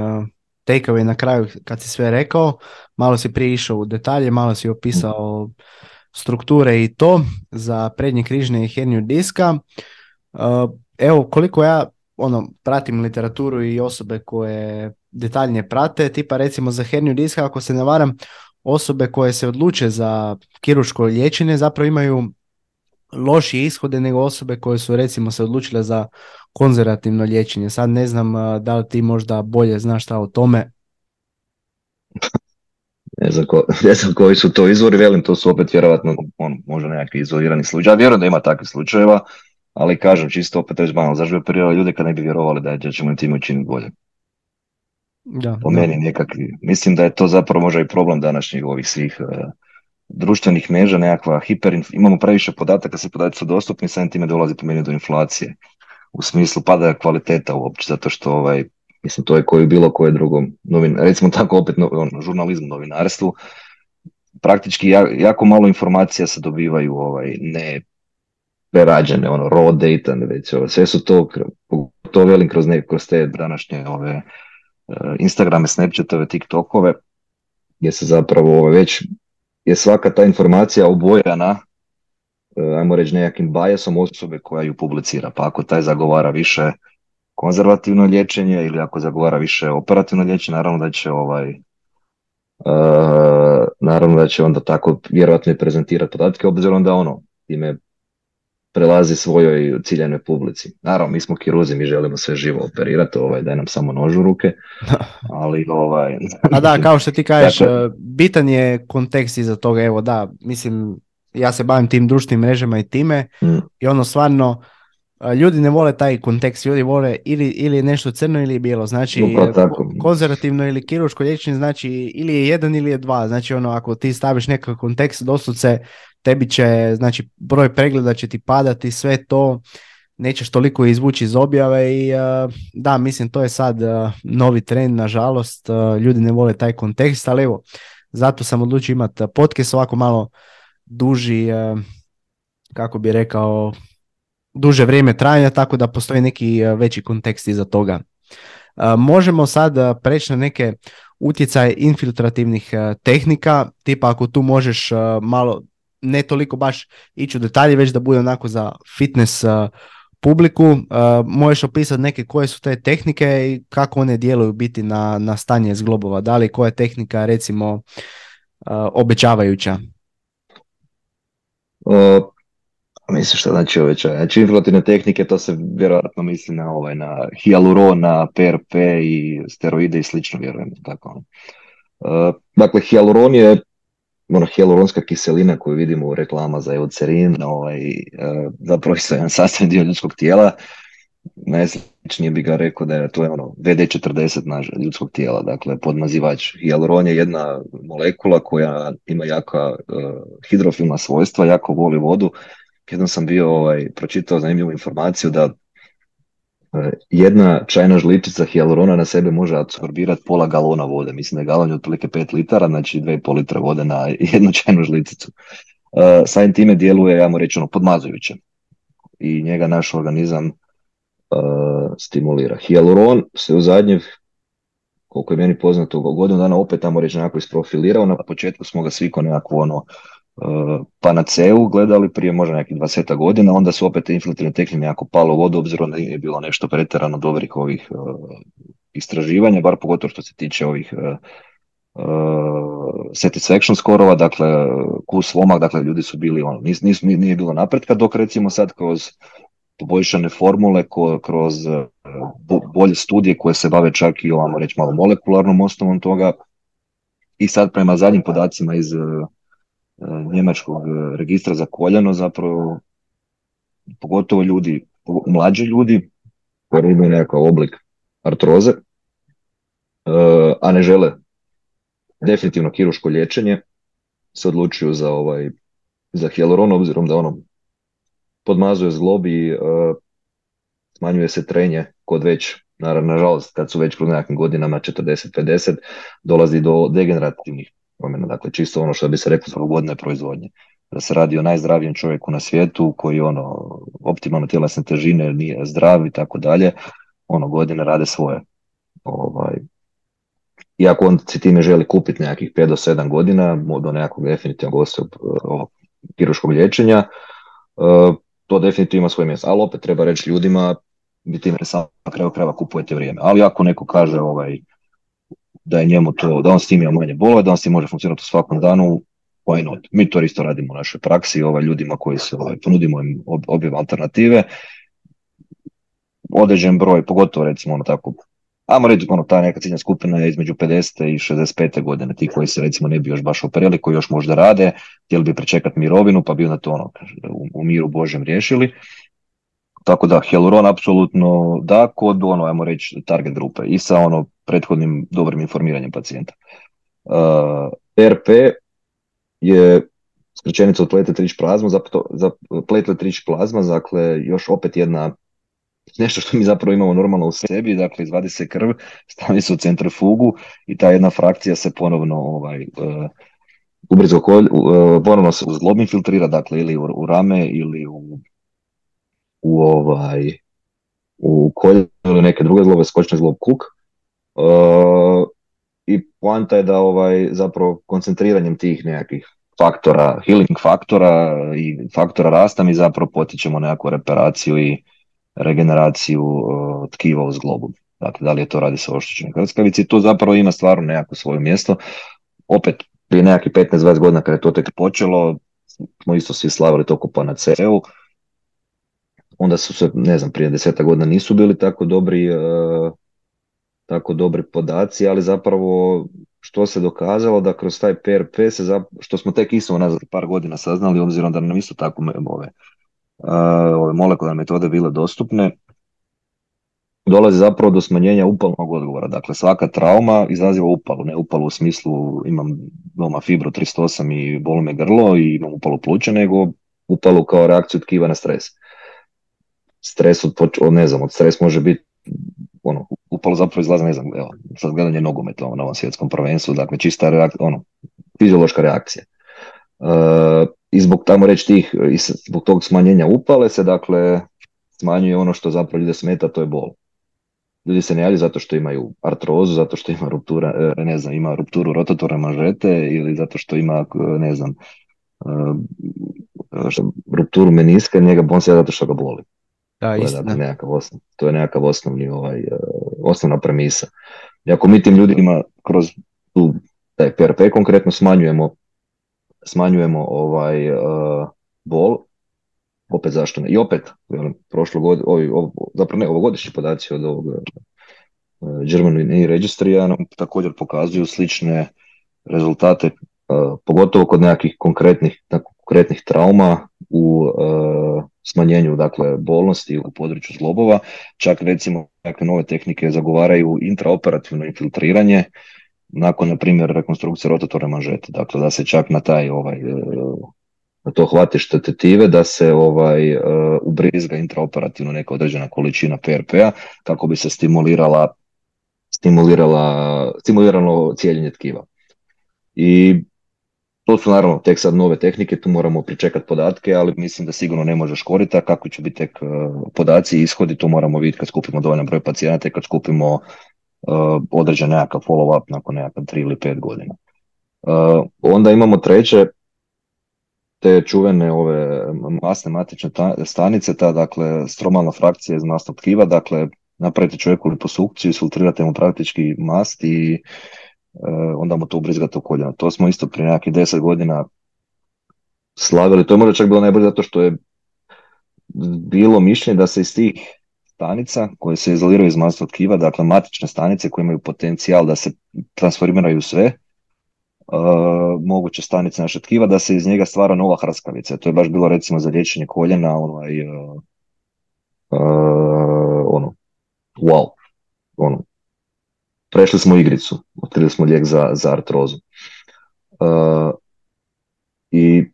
Speaker 1: takeaway na kraju kad si sve rekao. Malo si prije išao u detalje, malo si opisao strukture i to za prednje križne i herniju diska. Uh, evo, koliko ja ono, pratim literaturu i osobe koje detaljnije prate, tipa recimo za herniju diska, ako se ne varam, osobe koje se odluče za kiruško liječenje zapravo imaju lošije ishode nego osobe koje su recimo se odlučile za konzervativno liječenje. Sad ne znam da li ti možda bolje znaš šta o tome.
Speaker 2: Ne znam, ko, ne znam koji su to izvori, velim, to su opet vjerojatno on, možda nekakvi izolirani slučaj. Ja vjerujem da ima takvih slučajeva, ali kažem čisto opet već malo, zašto bi ljude kad ne bi vjerovali da ćemo im time učiniti bolje.
Speaker 1: Da,
Speaker 2: po meni nekakvi. Mislim da je to zapravo možda i problem današnjih ovih svih uh, društvenih mreža, nekakva hiper, imamo previše podataka, se podaci su dostupni, samim time dolazi po meni do inflacije. U smislu pada kvaliteta uopće, zato što ovaj, Mislim, to je koji bilo koje drugo, novin, recimo tako opet no, ono, žurnalizmu, novinarstvu, praktički jako malo informacija se dobivaju ovaj, ne prerađene, ono, raw data, ne već, ovaj, sve su to, to velim kroz, ne, kroz te današnje ove, uh, Instagrame, Snapchatove, TikTokove, gdje se zapravo ovaj, već je svaka ta informacija obojana uh, ajmo reći nekakvim bajasom osobe koja ju publicira, pa ako taj zagovara više konzervativno liječenje ili ako zagovara više operativno liječenje, naravno da će ovaj uh, naravno da će onda tako vjerojatno i prezentirati podatke, obzirom da ono time prelazi svojoj ciljanoj publici. Naravno, mi smo kiruzi, mi želimo sve živo operirati, ovaj, daj nam samo nož u ruke, ali ovaj...
Speaker 1: A da, kao što ti kažeš, dakle- bitan je kontekst iza toga, evo da, mislim, ja se bavim tim društvenim mrežama i time mm. i ono stvarno, ljudi ne vole taj kontekst, ljudi vole ili, ili nešto crno ili bijelo, znači konzervativno ili kiruško liječenje znači ili je jedan ili je dva, znači ono ako ti staviš nekakav kontekst doslovce tebi će, znači broj pregleda će ti padati, sve to nećeš toliko izvući iz objave i da, mislim to je sad novi trend, nažalost, ljudi ne vole taj kontekst, ali evo, zato sam odlučio imati podcast ovako malo duži, kako bi rekao, duže vrijeme trajanja, tako da postoji neki e, veći kontekst iza toga. možemo sad preći na neke utjecaje infiltrativnih tehnika, tipa ako tu možeš malo ne toliko baš ići u detalje, već da bude onako za fitness publiku. Uh, možeš opisati neke koje su te tehnike i kako one djeluju biti na, na stanje zglobova. Da li koja tehnika recimo uh, obećavajuća?
Speaker 2: Uh, mislim što znači obećavajuća? Znači inflativne tehnike to se vjerojatno misli na ovaj na hialuron, na PRP i steroide i slično vjerujem. Tako. Uh, dakle, hialuron je ono hialuronska kiselina koju vidimo u reklama za eucerin, ovaj, zapravo je jedan sastavni dio ljudskog tijela. Najsličnije bi ga rekao da je to je ono VD40 naš ljudskog tijela, dakle podmazivač. Hialuron je jedna molekula koja ima jaka uh, hidrofilna svojstva, jako voli vodu. Jednom sam bio ovaj, pročitao zanimljivu informaciju da jedna čajna žličica hijalurona na sebe može apsorbirati pola galona vode. Mislim da je galon je otprilike 5 litara, znači 2,5 litra vode na jednu čajnu žlicicu. Uh, samim time djeluje, ja mu reći, podmazujuće. I njega naš organizam uh, stimulira. Hijaluron se u zadnjih, koliko je meni poznato, godinu dana opet tamo reći nekako isprofilirao. Na početku smo ga svi ko nekako ono, panaceu gledali prije možda nekih 20 godina, onda su opet infiltrirane tehnike jako palo u vodu, obzirom da nije bilo nešto pretjerano dobrih ovih uh, istraživanja, bar pogotovo što se tiče ovih uh, satisfaction skorova, dakle kus lomak, dakle ljudi su bili ono, nis, nis, nije bilo napretka, dok recimo sad kroz poboljšane formule, kroz bolje studije koje se bave čak i ovamo reći malo molekularnom osnovom toga i sad prema zadnjim podacima iz E, njemačkog e, registra za koljeno zapravo pogotovo ljudi, mlađi ljudi koji imaju nekakav oblik artroze, e, a ne žele definitivno kiruško liječenje, se odlučuju za ovaj za hialuron obzirom da ono podmazuje zglob i smanjuje se trenje kod već, naravno, nažalost, kad su već kroz nekakvim godinama 40-50, dolazi do degenerativnih promjena. Dakle, čisto ono što bi se reklo slobodne proizvodnje. Da se radi o najzdravijem čovjeku na svijetu koji ono optimalno tjelesne težine nije zdrav i tako dalje, ono godine rade svoje. Ovaj, iako on se time želi kupiti nekakvih 5 do 7 godina do nekakvog definitivnog ovog kiruškog liječenja, eh, to definitivno ima svoje mjesto. Ali opet treba reći ljudima, vi time samo kraju kupujete vrijeme. Ali ako neko kaže ovaj, da je njemu to, da on s tim ima manje bolove, da on s tim može funkcionirati u svakom danu, why not? Mi to isto radimo u našoj praksi, ovaj, ljudima koji se ovaj, ponudimo im ob, obje alternative, određen broj, pogotovo recimo ono tako, ajmo reći ono, ta neka ciljna skupina je između 50. i 65. godine, ti koji se recimo ne bi još baš operirali, koji još možda rade, htjeli bi pričekati mirovinu, pa bi onda to ono, u, u miru Božem riješili. Tako da, hialuron apsolutno da, kod ono, ajmo reći, target grupe i sa ono prethodnim dobrim informiranjem pacijenta. Uh, RP je skraćenica od platelet rich plazma, za, za platelet rich plazma, dakle još opet jedna nešto što mi zapravo imamo normalno u sebi, dakle izvadi se krv, stavi se u centrifugu i ta jedna frakcija se ponovno ovaj, uh, ubrzo uh, ponovno se u zlob infiltrira, dakle ili u, u rame ili u, u ovaj u koljenu ili neke druge zlobe, skočne zlob kuk i poanta je da ovaj, zapravo koncentriranjem tih nekakvih faktora, healing faktora i faktora rasta mi zapravo potičemo nekakvu reparaciju i regeneraciju uh, tkiva uz globu. Dakle, da li je to radi sa oštećenim krskavici, to zapravo ima stvarno nekako svoje mjesto. Opet, prije nekakvih 15-20 godina kada je to tek počelo, smo isto svi slavili toliko pa na CEU, onda su se, ne znam, prije deseta godina nisu bili tako dobri uh, tako dobri podaci, ali zapravo što se dokazalo da kroz taj PRP se, što smo tek isto nazad par godina saznali, obzirom da nam isto tako ove, ove molekularne metode bile dostupne, dolazi zapravo do smanjenja upalnog odgovora. Dakle, svaka trauma izaziva upalu, ne upalu u smislu imam doma fibro 308 i boli me grlo i imam upalu pluća, nego upalu kao reakciju tkiva na stres. Stres od, ne znam, od stres može biti ono, upalo zapravo izlazi, ne znam, evo, sad gledanje nogometa na ovom svjetskom prvenstvu, dakle čista reakcija, ono, fiziološka reakcija. E, I zbog tamo reći tih, i zbog tog smanjenja upale se, dakle, smanjuje ono što zapravo ljude smeta, to je bol. ljudi se ne javljaju zato što imaju artrozu, zato što ima ruptura, e, ne znam, ima rupturu rotatorne manžete ili zato što ima, ne znam, što, rupturu meniska, njega on se zato što ga boli.
Speaker 1: Da,
Speaker 2: to, je, nekakav osnov, to je nekakav osnovni, ovaj, osnovna premisa. I ako mi tim ljudima kroz tu taj PRP konkretno smanjujemo smanjujemo ovaj uh, bol, opet zašto ne? I opet, prošlo god, ovi, zapravo ne, ovogodišnji podaci od ovog uh, German Registrija nam također pokazuju slične rezultate, uh, pogotovo kod nekakvih konkretnih, konkretnih trauma u uh, smanjenju dakle, bolnosti u području zlobova. Čak recimo dakle, nove tehnike zagovaraju intraoperativno infiltriranje nakon, na primjer, rekonstrukcije rotatorne manžete. Dakle, da se čak na taj ovaj, na to hvatište tetive da se ovaj uh, ubrizga intraoperativno neka određena količina PRP-a kako bi se stimulirala stimulirala, stimulirano cijeljenje tkiva. I to su naravno tek sad nove tehnike, tu moramo pričekati podatke, ali mislim da sigurno ne može škoriti, a kako će biti tek uh, podaci i ishodi, to moramo vidjeti kad skupimo dovoljan broj pacijenata i kad skupimo uh, određen nekakav follow-up nakon nekakav 3 ili 5 godina. Uh, onda imamo treće, te čuvene ove masne matične stanice, ta dakle stromalna frakcija iz masnog tkiva, dakle napravite čovjeku liposukciju, isfiltrirate mu praktički mast i e, onda mu to ubrizgate u koljeno. To smo isto prije nekakvih deset godina slavili. To je možda čak bilo najbolje zato što je bilo mišljenje da se iz tih stanica koje se izoliraju iz masnog tkiva, dakle matične stanice koje imaju potencijal da se transformiraju sve, uh, moguće stanice naše tkiva, da se iz njega stvara nova hrskavica. To je baš bilo recimo za liječenje koljena, ovaj, uh, uh, ono, wow, ono, prešli smo igricu, otkrili smo lijek za, za artrozu. Uh, I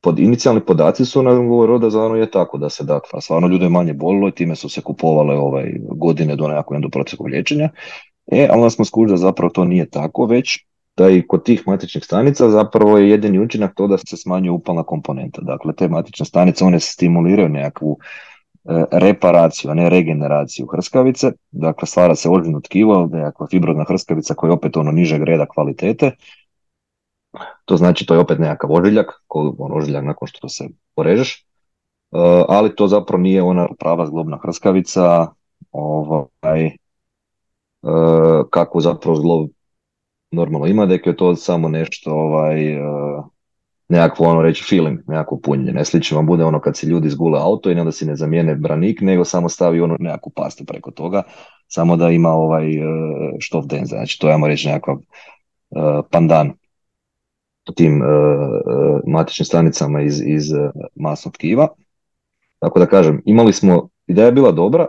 Speaker 2: pod inicijalni podaci su nam govorili da stvarno je tako, da se dakle, stvarno ljude manje bolilo i time su se kupovale ovaj, godine do nekakvog endoprotekskog liječenja. E, ali smo skužili da zapravo to nije tako, već da i kod tih matičnih stanica zapravo je jedini učinak to da se smanjuje upalna komponenta. Dakle, te matične stanice, one stimuliraju nekakvu reparaciju, a ne regeneraciju hrskavice. Dakle, stvara se ožino tkivo, nekakva fibrodna hrskavica koja je opet ono nižeg reda kvalitete. To znači to je opet nekakav ožiljak, on ožiljak nakon što se porežeš. E, ali to zapravo nije ona prava zglobna hrskavica, ovaj, e, kako zapravo zglob normalno ima, da je to samo nešto ovaj, nekakvo ono reći feeling, nekako punjenje. Ne slično vam bude ono kad si ljudi zgule auto i onda si ne zamijene branik, nego samo stavi ono nekakvu pastu preko toga, samo da ima ovaj uh, štof denza. Znači to je, ajmo reći, nekakav uh, pandan tim uh, matičnim stanicama iz, iz masnog tkiva. Tako da kažem, imali smo, ideja je bila dobra,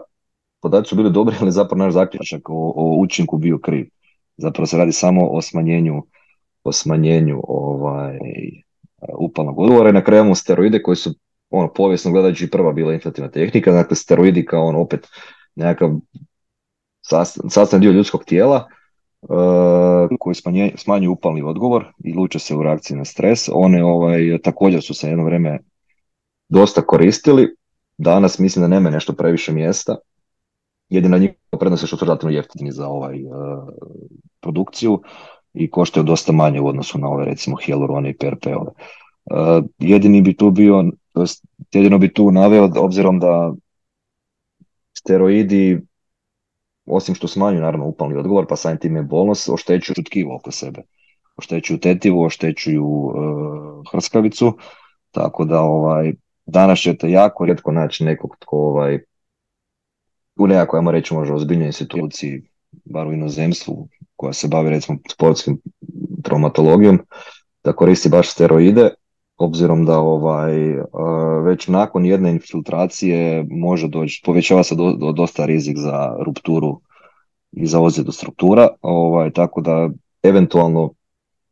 Speaker 2: podaci su bili dobri, ali zapravo naš zaključak o učinku bio kriv. Zapravo se radi samo o smanjenju, o smanjenju ovaj, upalnog odgovora i na kraju imamo steroide koji su ono, povijesno gledajući prva bila inflativna tehnika, dakle steroidi kao on opet nekakav sastavni dio ljudskog tijela uh, koji smanjuju upalni odgovor i luče se u reakciji na stres. One ovaj, također su se jedno vrijeme dosta koristili. Danas mislim da nema nešto previše mjesta Jedina njihova prednost je što su relativno jeftini za ovaj uh, produkciju i koštaju dosta manje u odnosu na ove recimo hialurone i PRP-ove. Uh, jedini bi tu bio, jedino bi tu naveo obzirom da steroidi osim što smanjuju naravno upalni odgovor, pa samim time bolnost, oštećuju tkivo oko sebe. Oštećuju tetivu, oštećuju uh, hrskavicu, tako da ovaj, danas ćete jako rijetko naći nekog tko ovaj, u nekakvoj, ajmo reći, možda ozbiljnoj instituciji, bar u inozemstvu, koja se bavi recimo sportskim traumatologijom, da koristi baš steroide, obzirom da ovaj već nakon jedne infiltracije može doći, povećava se do, dosta rizik za rupturu i za ozljedu struktura, ovaj, tako da eventualno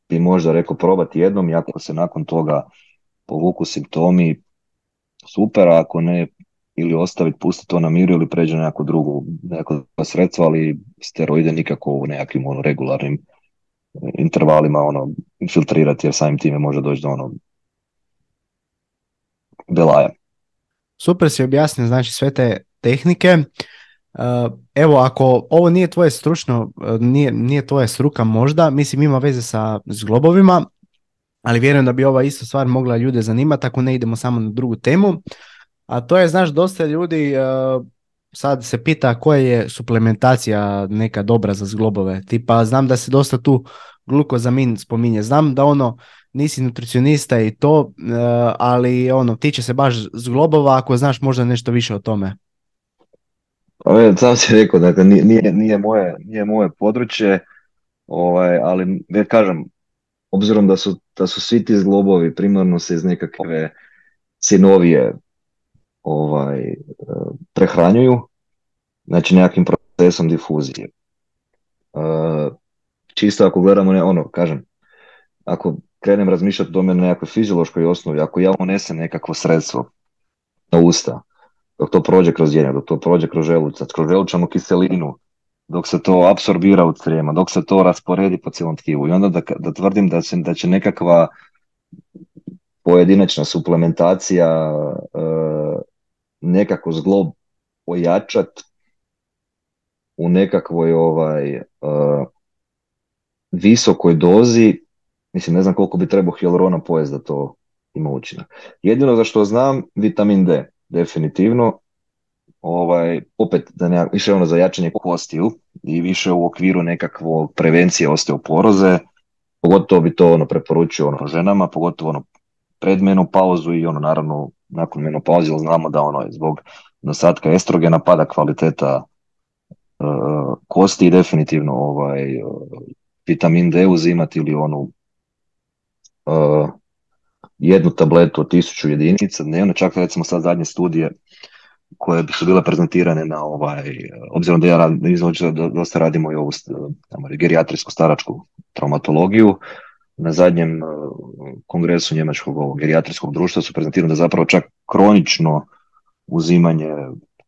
Speaker 2: bi možda rekao probati jednom i ako se nakon toga povuku simptomi, super, ako ne, ili ostaviti, pustiti to na miru ili pređe na neku drugu, neko sredstvo, ali steroide nikako u nekakvim ono, regularnim intervalima ono, infiltrirati jer samim time može doći do ono belaja.
Speaker 1: Super si objasnio znači sve te tehnike. Evo, ako ovo nije tvoje stručno, nije, nije tvoja struka možda, mislim ima veze sa zglobovima, ali vjerujem da bi ova isto stvar mogla ljude zanimati ako ne idemo samo na drugu temu. A to je, znaš, dosta ljudi sad se pita koja je suplementacija neka dobra za zglobove. Tipa, znam da se dosta tu glukozamin spominje. Znam da ono, nisi nutricionista i to, e, ali ono, tiče se baš zglobova ako znaš možda nešto više o tome.
Speaker 2: Pa sam si rekao, dakle, nije, nije, moje, nije moje područje, ovaj, ali ne kažem, obzirom da su, da su svi ti zglobovi primarno se iz nekakve sinovije ovaj, e, prehranjuju, znači nekakvim procesom difuzije. E, čisto ako gledamo, ne, ono, kažem, ako krenem razmišljati o tome na nekakvoj fiziološkoj osnovi, ako ja unesem nekakvo sredstvo na usta, dok to prođe kroz jenja, dok to prođe kroz želucac, kroz želučanu kiselinu, dok se to apsorbira u crijema, dok se to rasporedi po cijelom tkivu i onda da, da tvrdim da će, da će nekakva pojedinačna suplementacija e, nekako zglob ojačat u nekakvoj ovaj uh, visokoj dozi, mislim ne znam koliko bi trebao hialurona pojest da to ima učinak. Jedino za što znam, vitamin D, definitivno, ovaj, opet da ne, više ono za jačanje kostiju i više u okviru nekakvo prevencije osteoporoze, pogotovo bi to ono preporučio ono ženama, pogotovo ono pred pauzu i ono naravno nakon menopauze, jer znamo da ono zbog dosadka estrogena pada kvaliteta uh, kosti i definitivno ovaj uh, vitamin D uzimati ili onu uh, jednu tabletu od tisuću jedinica dnevno, čak recimo sad zadnje studije koje su bile prezentirane na ovaj, obzirom da ja radim, dosta radimo i ovu gerijatrijsku staračku traumatologiju, na zadnjem kongresu njemačkog ovog gerijatrijskog društva su prezentirani da zapravo čak kronično uzimanje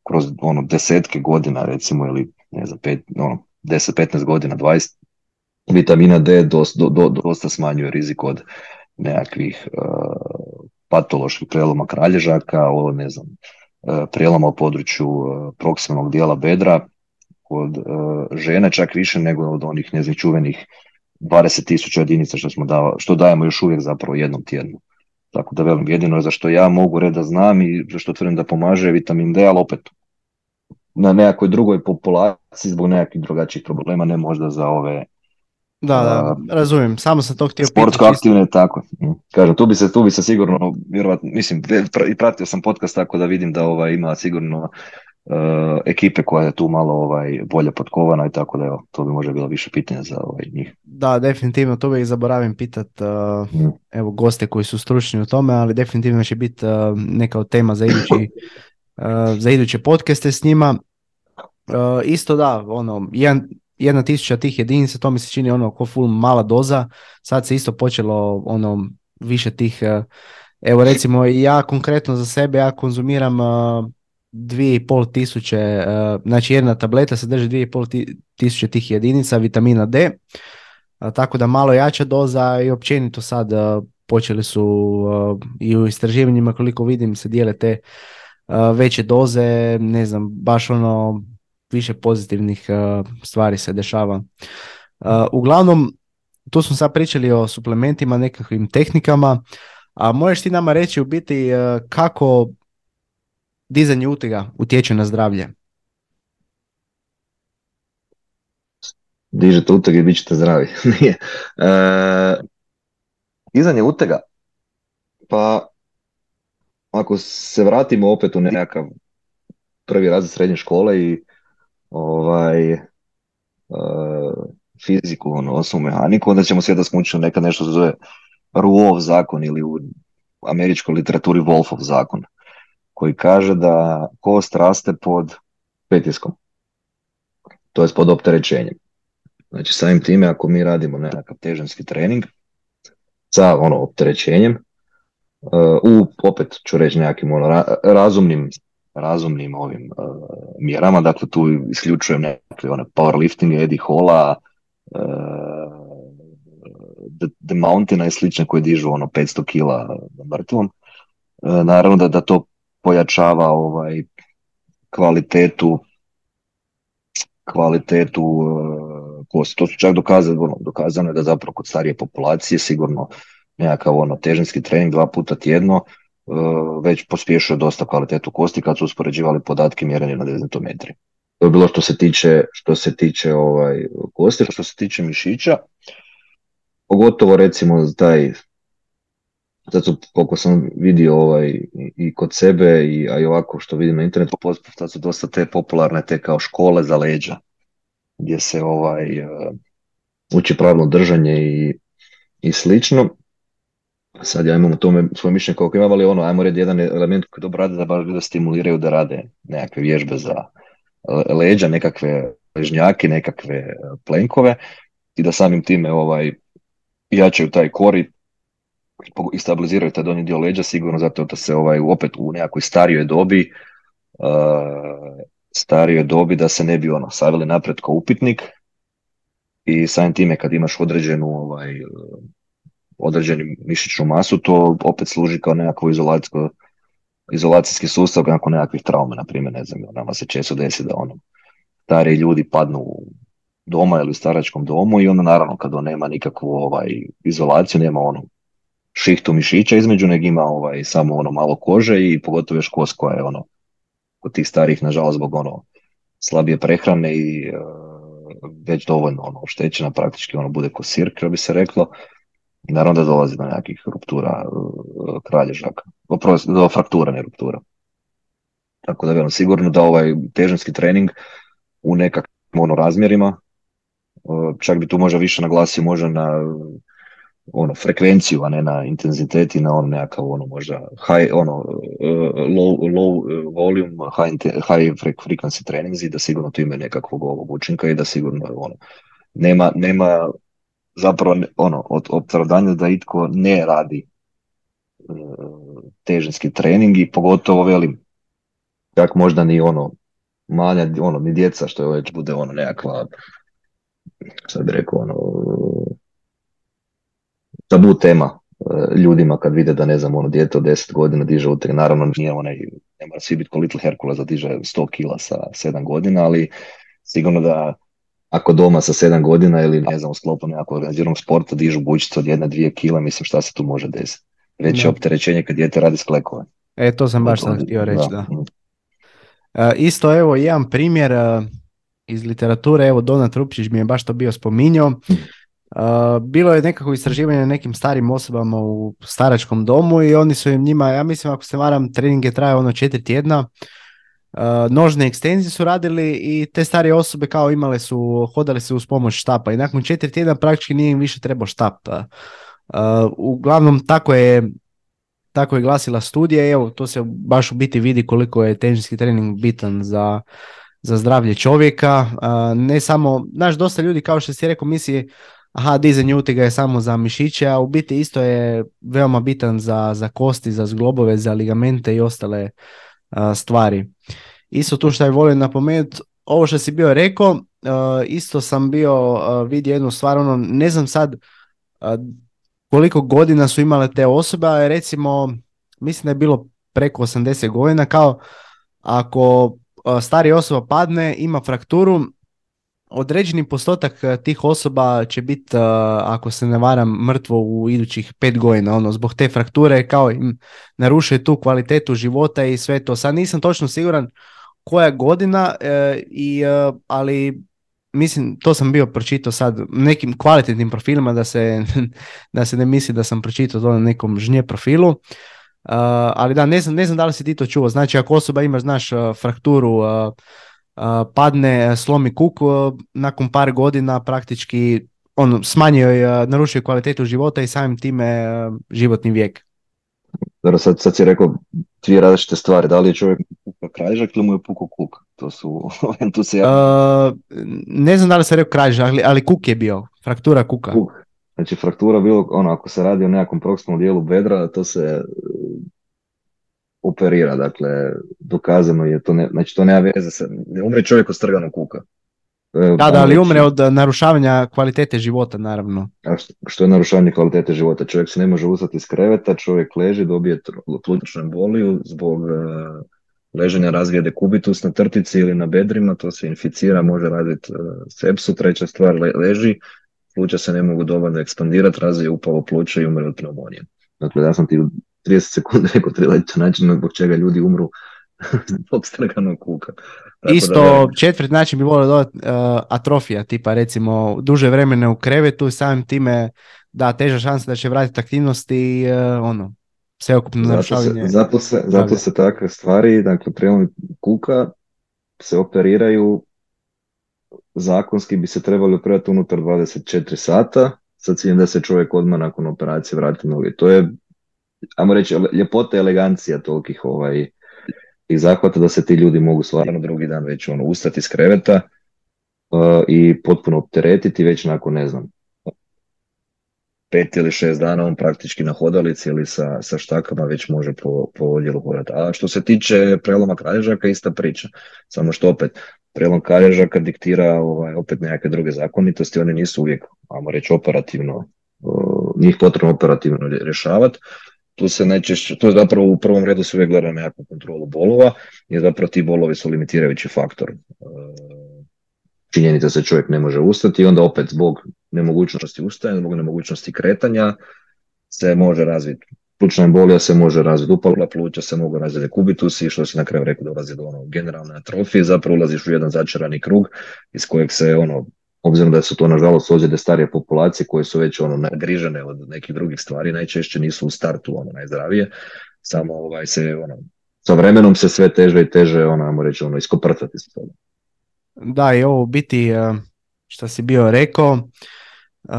Speaker 2: kroz ono desetke godina recimo ili ne znam, pet, ono, 10-15 godina, 20 vitamina D dosta, do, dosta smanjuje rizik od nekakvih uh, patoloških preloma kralježaka, o, ne znam, uh, preloma u području uh, proksimalnog dijela bedra kod žene čak više nego od onih neznih čuvenih 20.000 jedinica što, smo dava, što dajemo još uvijek zapravo jednom tjednu. Tako da velim, jedino za što ja mogu reda znam i za što tvrdim da pomaže vitamin D, ali opet na nekakvoj drugoj populaciji zbog nekakvih drugačijih problema, ne možda za ove
Speaker 1: da, da, razumijem, samo sam to htio
Speaker 2: Sportsko aktivne, tako. Mm. Kažem, tu bi se, tu bi se sigurno, vjerovatno, mislim, i pratio sam podcast tako da vidim da ovaj, ima sigurno uh, ekipe koja je tu malo ovaj, bolje potkovana i tako da evo, to bi možda bilo više pitanja za ovaj, njih.
Speaker 1: Da, definitivno, to uvijek zaboravim pitat uh, mm. evo, goste koji su stručni u tome, ali definitivno će biti uh, neka od tema za idući, za iduće podcaste s njima. isto da, ono, jedan, jedna tisuća tih jedinica, to mi se čini ono ko full mala doza, sad se isto počelo ono više tih, evo recimo ja konkretno za sebe, ja konzumiram dvije i pol tisuće, e, znači jedna tableta sadrži dvije i pol tisuće tih jedinica vitamina D, tako da malo jača doza i općenito sad e, počeli su e, i u istraživanjima koliko vidim se dijele te veće doze, ne znam, baš ono više pozitivnih stvari se dešava. Uglavnom, tu smo sad pričali o suplementima, nekakvim tehnikama, a možeš ti nama reći u biti kako dizanje utega utječe na zdravlje?
Speaker 2: Dižete uteg i bit ćete zdravi. Nije. E, dizanje utega, pa ako se vratimo opet u nekakav prvi razred srednje škole i ovaj e, fiziku, ono, osnovu mehaniku, onda ćemo sve da smo neka nešto zove Ruov zakon ili u američkoj literaturi Wolfov zakon koji kaže da kost raste pod pritiskom, to je pod opterećenjem. Znači samim time ako mi radimo nekakav težanski trening sa ono opterećenjem, uh, u opet ću reći nekakvim ono, razumnim razumnim ovim uh, mjerama, dakle tu isključujem nekakve one powerlifting, Eddie Hola, uh, the, the Mountaina i slične koje dižu ono 500 kila mrtvom. naravno da, da to pojačava ovaj kvalitetu kvalitetu uh, kosti. To su čak dokazano, ono, dokazano je da zapravo kod starije populacije sigurno nekakav ono težinski trening dva puta tjedno uh, već pospješuje dosta kvalitetu kosti kad su uspoređivali podatke mjerenja na dezitometri. To je bilo što se tiče, što se tiče ovaj, kosti, što se tiče mišića, pogotovo recimo taj su, koliko sam vidio ovaj, i kod sebe, i, a i ovako što vidim na internetu, sad su dosta te popularne te kao škole za leđa, gdje se ovaj, uh, uči pravilno držanje i, i slično. Sad ja imam u tome svoje mišljenje koliko imam, ali ono, ajmo reći jedan element koji dobro rade da baš da stimuliraju da rade nekakve vježbe za leđa, nekakve ležnjake, nekakve plenkove i da samim time ovaj, jačaju taj kori i stabiliziraju taj donji dio leđa sigurno zato da se ovaj opet u nekakvoj starijoj dobi uh, starijoj dobi da se ne bi ono savili napred kao upitnik i samim time kad imaš određenu ovaj određenu mišićnu masu to opet služi kao nekakvo izolacijsko izolacijski sustav nakon nekakvih trauma, na primjer, ne znam, nama se često desi da ono, stari ljudi padnu doma ili u staračkom domu i onda naravno kad on nema nikakvu ovaj, izolaciju, nema ono šihtu mišića između, nego ima ovaj, samo ono malo kože i pogotovo još kost koja je ono kod tih starih, nažalost, zbog ono slabije prehrane i uh, već dovoljno ono oštećena, praktički ono bude ko sir, bi se reklo. I naravno da dolazi do nekakvih ruptura uh, kralježaka, do fraktura, ne ruptura. Tako da velim, sigurno da ovaj težinski trening u nekakvim ono razmjerima, uh, čak bi tu možda više naglasio možda na ono frekvenciju, a ne na intenzitet i na on nekakav ono možda high, ono uh, low, low uh, volume, high, high frequency trening i da sigurno to ima nekakvog ovog učinka i da sigurno ono nema, nema zapravo ono od opravdanja da itko ne radi uh, težinski trening i pogotovo velim čak možda ni ono manja, ono, ni djeca što je već bude ono nekakva sad bi rekao ono tabu tema e, ljudima kad vide da ne znam ono dijete od 10 godina diže uteg, naravno nije onaj, ne mora svi biti ko Little Hercules da diže 100 kila sa 7 godina, ali sigurno da ako doma sa 7 godina ili ne znam u sklopu nekakvog organiziranog sporta dižu bučicu od 1-2 kila, mislim šta se tu može desiti. Veće opterećenje kad dijete radi sklekove.
Speaker 1: E, to sam baš sad htio reći, da. E, isto evo jedan primjer e, iz literature, evo Donat Rupčić mi je baš to bio spominjao. Uh, bilo je nekako istraživanje nekim starim osobama u staračkom domu i oni su im njima, ja mislim ako se varam, trening je trajao ono četiri tjedna, uh, nožne ekstenzije su radili i te starije osobe kao imale su, hodale se uz pomoć štapa i nakon četiri tjedna praktički nije im više trebao štap. Uh, uglavnom tako je tako je glasila studija i evo to se baš u biti vidi koliko je težinski trening bitan za, za zdravlje čovjeka. Ne samo, znaš, dosta ljudi kao što si rekao misli aha, dizanje utega je samo za mišiće, a u biti isto je veoma bitan za, za kosti, za zglobove, za ligamente i ostale stvari. Isto tu što je volio napomenuti, ovo što si bio rekao, isto sam bio vidio jednu stvar, ono, ne znam sad koliko godina su imale te osobe, ali recimo, mislim da je bilo preko 80 godina, kao ako stari osoba padne, ima frakturu, određeni postotak eh, tih osoba će biti, eh, ako se ne varam, mrtvo u idućih pet godina, ono, zbog te frakture, kao im narušuje tu kvalitetu života i sve to. Sad nisam točno siguran koja godina, eh, i, ali mislim, to sam bio pročitao sad nekim kvalitetnim profilima, da se, da se ne misli da sam pročitao to na nekom žnje profilu. ali da, ne znam, ne znam da li si ti to čuo. Znači, ako osoba ima, znaš, frakturu padne, slomi kuk, nakon par godina praktički on smanjio, narušio kvalitetu života i samim time životni vijek.
Speaker 2: Dobro, sad, sad si rekao dvije različite stvari, da li je čovjek puka kralježak ili mu je puko kuk? To su, tu se
Speaker 1: ja... ne znam da li se rekao kralježak, ali, ali kuk je bio, fraktura kuka.
Speaker 2: Kuk. Znači fraktura bilo, ono, ako se radi o nekakvom proksimalnom dijelu bedra, to se operira, dakle, dokazano je to, ne, znači to nema veze sa, ne umre čovjek od strganog kuka.
Speaker 1: Da, da, ali umre od narušavanja kvalitete života, naravno.
Speaker 2: A što, je narušavanje kvalitete života? Čovjek se ne može ustati iz kreveta, čovjek leži, dobije plućnu emboliju zbog, leženja razvije dekubitus na trtici ili na bedrima, to se inficira, može raditi uh, sepsu, treća stvar leži, pluća se ne mogu dovoljno ekspandirati, razvije upalo pluća i umre od pneumonije. Dakle, ja sam ti 30 sekundi rekao tri način zbog čega ljudi umru zbog strganog kuka.
Speaker 1: Isto četvrt način bi volio dodati uh, atrofija, tipa recimo duže vremena u krevetu, samim time da teža šansa da će vratiti aktivnost i uh, ono, sveukupno narušavanje.
Speaker 2: Zato se, zato se takve stvari, dakle prijelom kuka se operiraju zakonski bi se trebali operirati unutar 24 sata sa ciljem da se čovjek odmah nakon operacije vrati noge. To je, ajmo reći, ljepota i elegancija tolikih ovaj, i zahvata da se ti ljudi mogu stvarno drugi dan već ono, ustati iz kreveta uh, i potpuno opteretiti već nakon, ne znam, pet ili šest dana on praktički na hodalici ili sa, sa štakama već može po, po odjelu hodati. A što se tiče preloma kralježaka, ista priča. Samo što opet, prelom kralježaka diktira ovaj, opet nekakve druge zakonitosti, oni nisu uvijek, ajmo reći, operativno, uh, njih potrebno operativno rješavati tu se najčešće, to je zapravo u prvom redu se uvijek gleda na nekakvu kontrolu bolova, jer zapravo ti bolovi su limitirajući faktor. E, činjenica se čovjek ne može ustati i onda opet zbog nemogućnosti ustajanja, zbog nemogućnosti kretanja se može razviti plućna embolija se može razviti upala pluća, se mogu razviti kubitus i što se na kraju rekao dolazi do ono generalne atrofije, zapravo ulaziš u jedan začarani krug iz kojeg se ono obzirom da su to nažalost ozljede starije populacije koje su već ono nagrižene od nekih drugih stvari, najčešće nisu u startu ono najzdravije, samo ovaj se ono sa vremenom se sve teže i teže ono, ajmo reći, ono, iskoprcati se toga.
Speaker 1: Da, i ovo biti, e, što si bio rekao, e,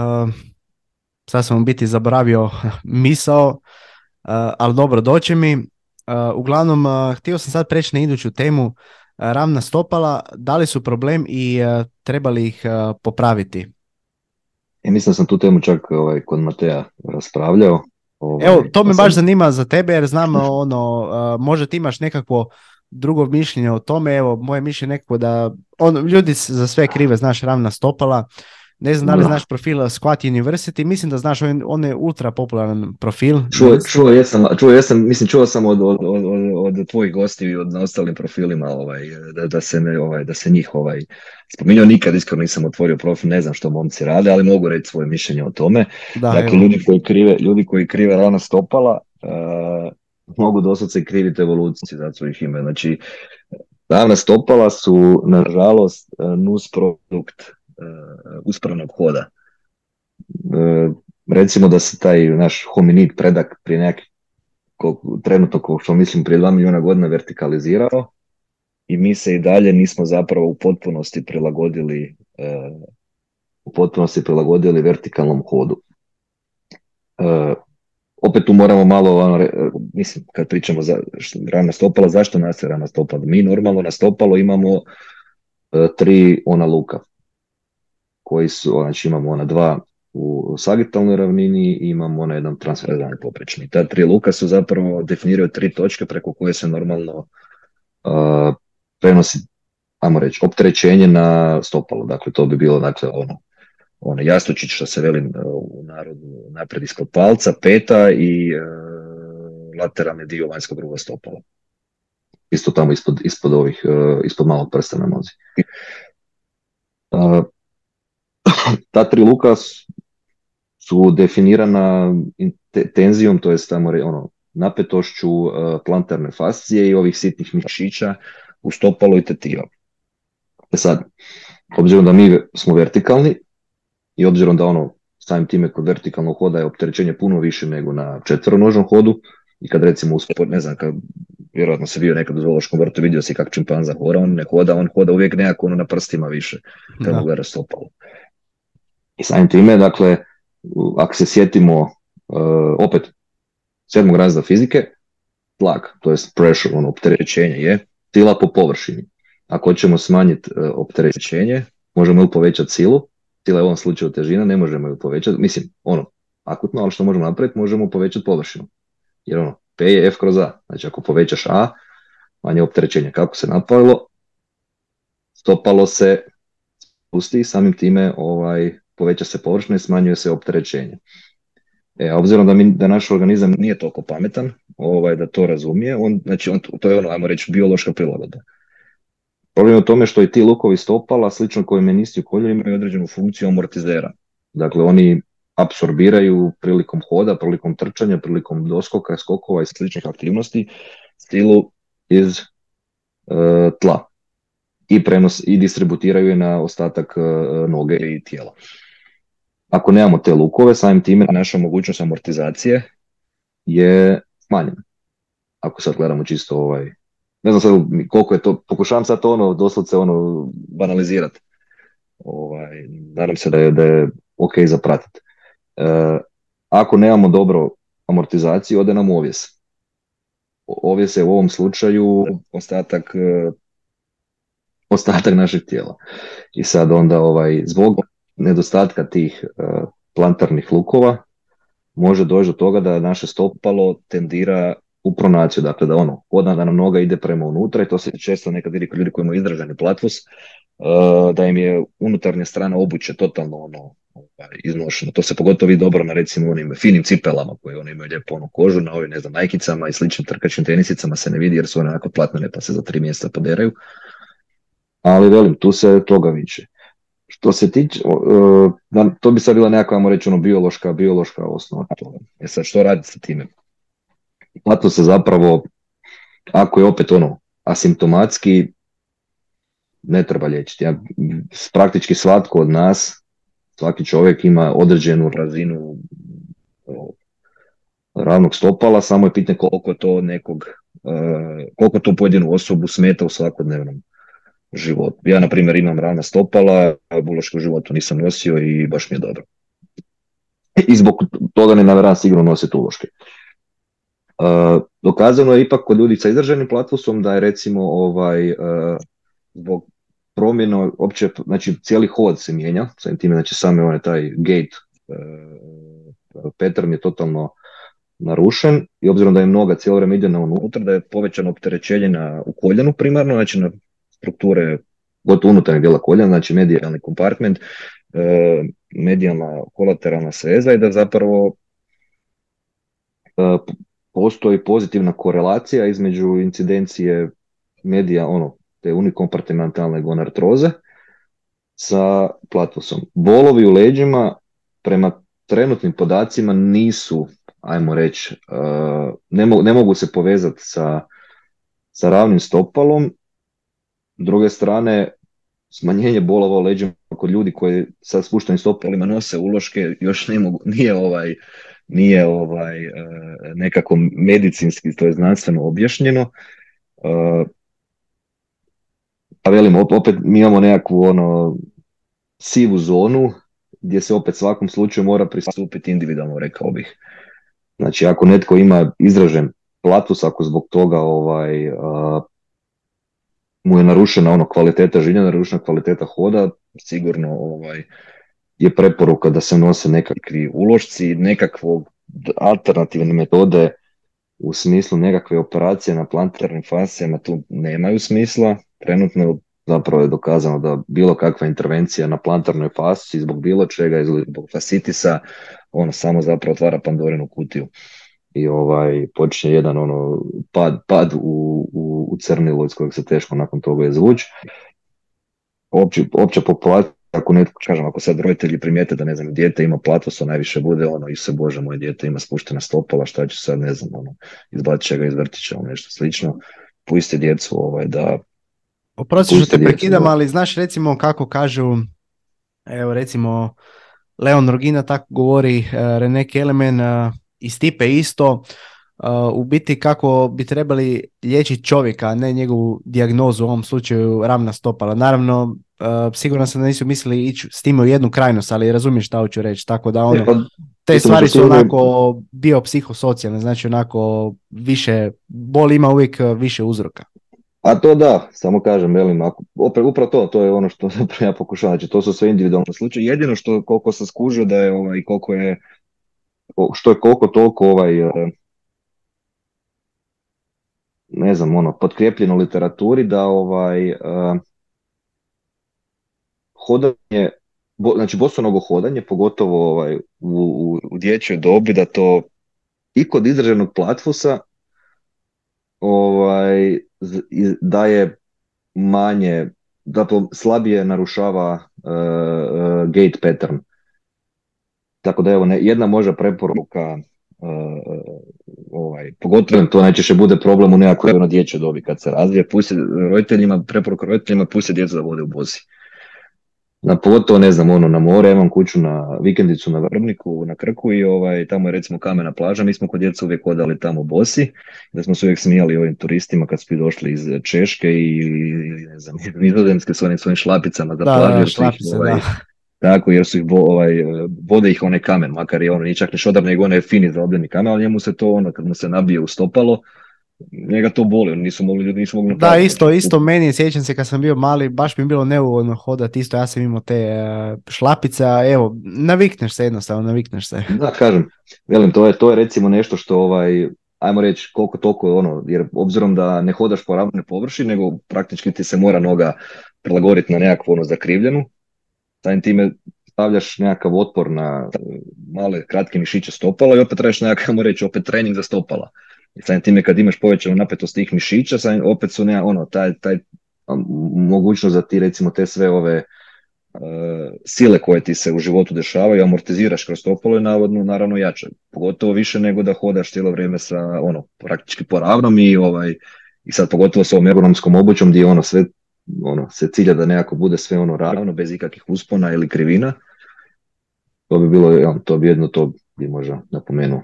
Speaker 1: sad sam biti zaboravio misao, e, ali dobro, doće mi. Uglavnom, htio sam sad preći na iduću temu, ravna stopala, da li su problem i treba li ih popraviti?
Speaker 2: Ja mislim da sam tu temu čak ovaj, kod Mateja raspravljao.
Speaker 1: Ovaj, Evo, to me baš zanima za tebe jer znam ono, možda ti imaš nekakvo drugo mišljenje o tome, evo, moje mišljenje nekako da, on, ljudi za sve krive, znaš, ravna stopala, ne znam da li znaš profil Squat University, mislim da znaš, on, on je ultra popularan profil.
Speaker 2: Čuo, čuo, jesam, čuo jesam, mislim čuo sam od, od, od, od tvojih gosti i od na ostalim profilima ovaj, da, da, se ne, ovaj, da se njih ovaj, spominjao, nikad iskreno nisam otvorio profil, ne znam što momci rade, ali mogu reći svoje mišljenje o tome. Da, dakle, ljudi koji, krive, ljudi koji krive rana stopala uh, mogu doslovce kriviti evoluciju, zato su ih ime. Znači, ravna stopala su, nažalost, nus produkt Uh, uspravnog hoda. Uh, recimo da se taj naš hominid predak prije neki trenutno kao što mislim prije dva milijuna godina vertikalizirao i mi se i dalje nismo zapravo u potpunosti prilagodili uh, u potpunosti prilagodili vertikalnom hodu. opet tu moramo malo, ono, mislim, kad pričamo za rana stopala, zašto nastaje rana stopala? Mi normalno na stopalo imamo tri ona luka koji su, znači imamo ona dva u sagitalnoj ravnini i imamo ona jedan transverzalni poprečni. Ta tri luka su zapravo definiraju tri točke preko koje se normalno uh, prenosi, ajmo reći, opterećenje na stopalo. Dakle, to bi bilo dakle, ono, ono jastučić što se veli u narodu napred ispod palca, peta i uh, lateralni dio vanjskog druga stopala. Isto tamo ispod, ispod ovih, uh, ispod malog prsta na nozi. Uh, ta tri luka su definirana tenzijom, to je tamo ono, napetošću e, plantarne fascije i ovih sitnih mišića u stopalu i tetiva. E sad, obzirom da mi smo vertikalni i obzirom da ono samim time kod vertikalnog hoda je opterećenje puno više nego na četveronožnom hodu i kad recimo uspod, ne znam, kad vjerojatno se bio nekad u zoološkom vrtu, vidio si kako čimpanza hoda, on ne hoda, on hoda uvijek nekako ono na prstima više, kad mu gleda stopalo. I samim time, dakle, ako se sjetimo uh, opet sedmog razda fizike, tlak, to je pressure, ono opterećenje je sila po površini. Ako ćemo smanjiti uh, opterećenje, možemo ju povećati silu, sila je u ovom slučaju težina, ne možemo ju povećati, mislim, ono, akutno, ali što možemo napraviti, možemo povećati površinu. Jer ono, P je F kroz A, znači ako povećaš A, manje opterećenje. Kako se napravilo? Stopalo se pusti samim time ovaj, poveća se površina i smanjuje se opterećenje. E, obzirom da, mi, da naš organizam nije toliko pametan, ovaj, da to razumije, on, znači on, to je ono, ajmo reći, biološka prilagodba. Problem je u tome što i ti lukovi stopala, slično koji menisti u kolju, imaju određenu funkciju amortizera. Dakle, oni apsorbiraju prilikom hoda, prilikom trčanja, prilikom doskoka, skokova i sličnih aktivnosti stilu iz e, tla i prenos i distributiraju je na ostatak e, noge i tijela. Ako nemamo te lukove, samim time naša mogućnost amortizacije je smanjena. Ako sad gledamo čisto ovaj, ne znam sad koliko je to, pokušavam sad to ono doslovce ono banalizirati. Ovaj, nadam se da je, da je ok za pratiti. E, ako nemamo dobro amortizaciju, ode nam ovjes. Ovjes je u ovom slučaju ostatak e, ostatak našeg tijela. I sad onda ovaj, zbog nedostatka tih e, plantarnih lukova može doći do toga da naše stopalo tendira u pronaciju, dakle da ono, odna nam noga ide prema unutra i to se često nekad vidi kod ljudi koji imaju izraženi platvus, da im je unutarnja strana obuće totalno ono, ovaj, iznošeno. To se pogotovo vidi dobro na recimo onim finim cipelama koje oni imaju lijepo onu kožu, na ovim ne znam, najkicama i sličnim trkačkim tenisicama se ne vidi jer su onako platnene pa se za tri mjesta poderaju. Ali velim, tu se toga viče. Što se tiče, uh, to bi sad bila nekakva, ajmo reći, ono, biološka, biološka osnova. E sad, što raditi sa time? Plato se zapravo, ako je opet ono, asimptomatski, ne treba liječiti. Ja, praktički svatko od nas svaki čovjek ima određenu razinu ravnog stopala, samo je pitanje koliko to nekog, e, koliko to pojedinu osobu smeta u svakodnevnom životu. Ja, na primjer, imam ravna stopala, buloške u životu nisam nosio i baš mi je dobro. I zbog toga ne navjeram sigurno nositi uloške. Uh, dokazano je ipak kod ljudi sa izraženim platvusom da je recimo ovaj, uh, zbog promjena, opće, znači cijeli hod se mijenja, samim time, znači sami onaj taj gate uh, pattern je totalno narušen i obzirom da je noga cijelo vrijeme ide na unutra, da je povećano opterećenje na, u koljenu primarno, znači na strukture gotovo unutarnjeg dijela koljena, znači medijalni kompartment, e, medijalna kolateralna sveza i da zapravo e, postoji pozitivna korelacija između incidencije medija, ono, te unikompartimentalne gonartroze sa platusom. Bolovi u leđima prema trenutnim podacima nisu, ajmo reći, e, ne, ne mogu se povezati sa, sa ravnim stopalom. S druge strane, smanjenje bolova u leđima kod ljudi koji sa spuštenim stopalima nose uloške još ne mogu, nije ovaj nije ovaj e, nekako medicinski, to je znanstveno objašnjeno. E, a velim, opet mi imamo nekakvu ono sivu zonu gdje se opet svakom slučaju mora pristupiti individualno, rekao bih. Znači, ako netko ima izražen platus, ako zbog toga ovaj, mu je narušena ono kvaliteta življenja, narušena kvaliteta hoda, sigurno ovaj, je preporuka da se nose nekakvi ulošci, nekakvog alternativne metode u smislu nekakve operacije na plantarnim fascijama tu nemaju smisla. Trenutno zapravo je dokazano da bilo kakva intervencija na plantarnoj fasci zbog bilo čega, zbog fasitisa, ono samo zapravo otvara Pandorinu kutiju i ovaj počinje jedan ono pad, pad u, u, u crnilo iz kojeg se teško nakon toga izvući. Opći, opća populacija ako netko, kažem, ako sad roditelji primijete da, ne znam, dijete ima platoso, najviše bude ono, i se bože, moje dijete ima spuštena stopala, šta će sad, ne znam, ono, izbacit će ga iz vrtića, ono, nešto slično, pusti djecu, ovaj, da...
Speaker 1: Oprosti što te prekidam, ali znaš, recimo, kako kažu, evo, recimo, Leon Rogina tako govori, uh, René Kelemen, uh, i Stipe isto, u biti kako bi trebali liječiti čovjeka, a ne njegovu dijagnozu, u ovom slučaju ravna stopala. Naravno, uh, sigurno sam da nisu mislili ići s time u jednu krajnost, ali razumiješ šta hoću reći, tako da ono, e, pa, te stvari su onako biopsihosocijalne, znači onako više, bol ima uvijek uh, više uzroka.
Speaker 2: A to da, samo kažem, velim, ako, upravo to, to je ono što ja pokušavam, znači to su sve individualne slučaje. Jedino što koliko sam skužio da je ovaj, koliko je, što je koliko toliko ovaj, uh, ne znam, ono, potkrijepljeno literaturi da ovaj, uh, hodanje, bo, znači bosonogo hodanje, pogotovo ovaj, u, u, u dječjoj dobi, da to i kod izraženog platfusa ovaj, daje manje, zapravo slabije narušava uh, gate pattern. Tako da evo, ne, jedna možda preporuka uh, ovaj, pogotovo to najčešće bude problem u nekakvoj ono dječjoj dobi kad se razvije, pusti roditeljima, preporuka roditeljima pusti djecu da vode u bosi. Na pogotovo, ne znam, ono, na more, imam kuću na vikendicu na Vrbniku, na Krku i ovaj, tamo je recimo kamena plaža, mi smo kod djeca uvijek odali tamo bosi, da smo se uvijek smijali ovim turistima kad su došli iz Češke i, ne znam, nizozemske s onim svojim šlapicama za plažu. šlapice, ovaj, da. Tako, jer su ih, ovaj, vode ih onaj kamen, makar je ono, nije čak ni šodar, nego onaj fini zarobljeni kamen, ali njemu se to ono, kad mu se nabije u stopalo, njega to boli, nisu mogli, ljudi nisu mogli
Speaker 1: Da, isto, isto meni, sjećam se kad sam bio mali, baš mi je bilo neugodno hodati, isto ja sam imao te e, šlapice, a evo, navikneš se jednostavno, navikneš se.
Speaker 2: Da, kažem, velim, to je, to je recimo nešto što, ovaj, ajmo reći, koliko toliko ono, jer obzirom da ne hodaš po ravnoj površini, nego praktički ti se mora noga prilagoditi na nekakvu ono zakrivljenu, samim time stavljaš nekakav otpor na male kratke mišiće stopala i opet trebaš nekakav, reći, opet trening za stopala. I samim time kad imaš povećanu napetost tih mišića, samim, opet su ne, ono, taj, taj mogućnost da ti recimo te sve ove uh, sile koje ti se u životu dešavaju, amortiziraš kroz stopalo je navodno naravno jače. Pogotovo više nego da hodaš cijelo vrijeme sa ono, praktički poravnom i ovaj, i sad pogotovo sa ovom ergonomskom obućom gdje ono sve ono, se cilja da nekako bude sve ono ravno, bez ikakvih uspona ili krivina. To bi bilo, to bi jedno, to bi možda napomenuo.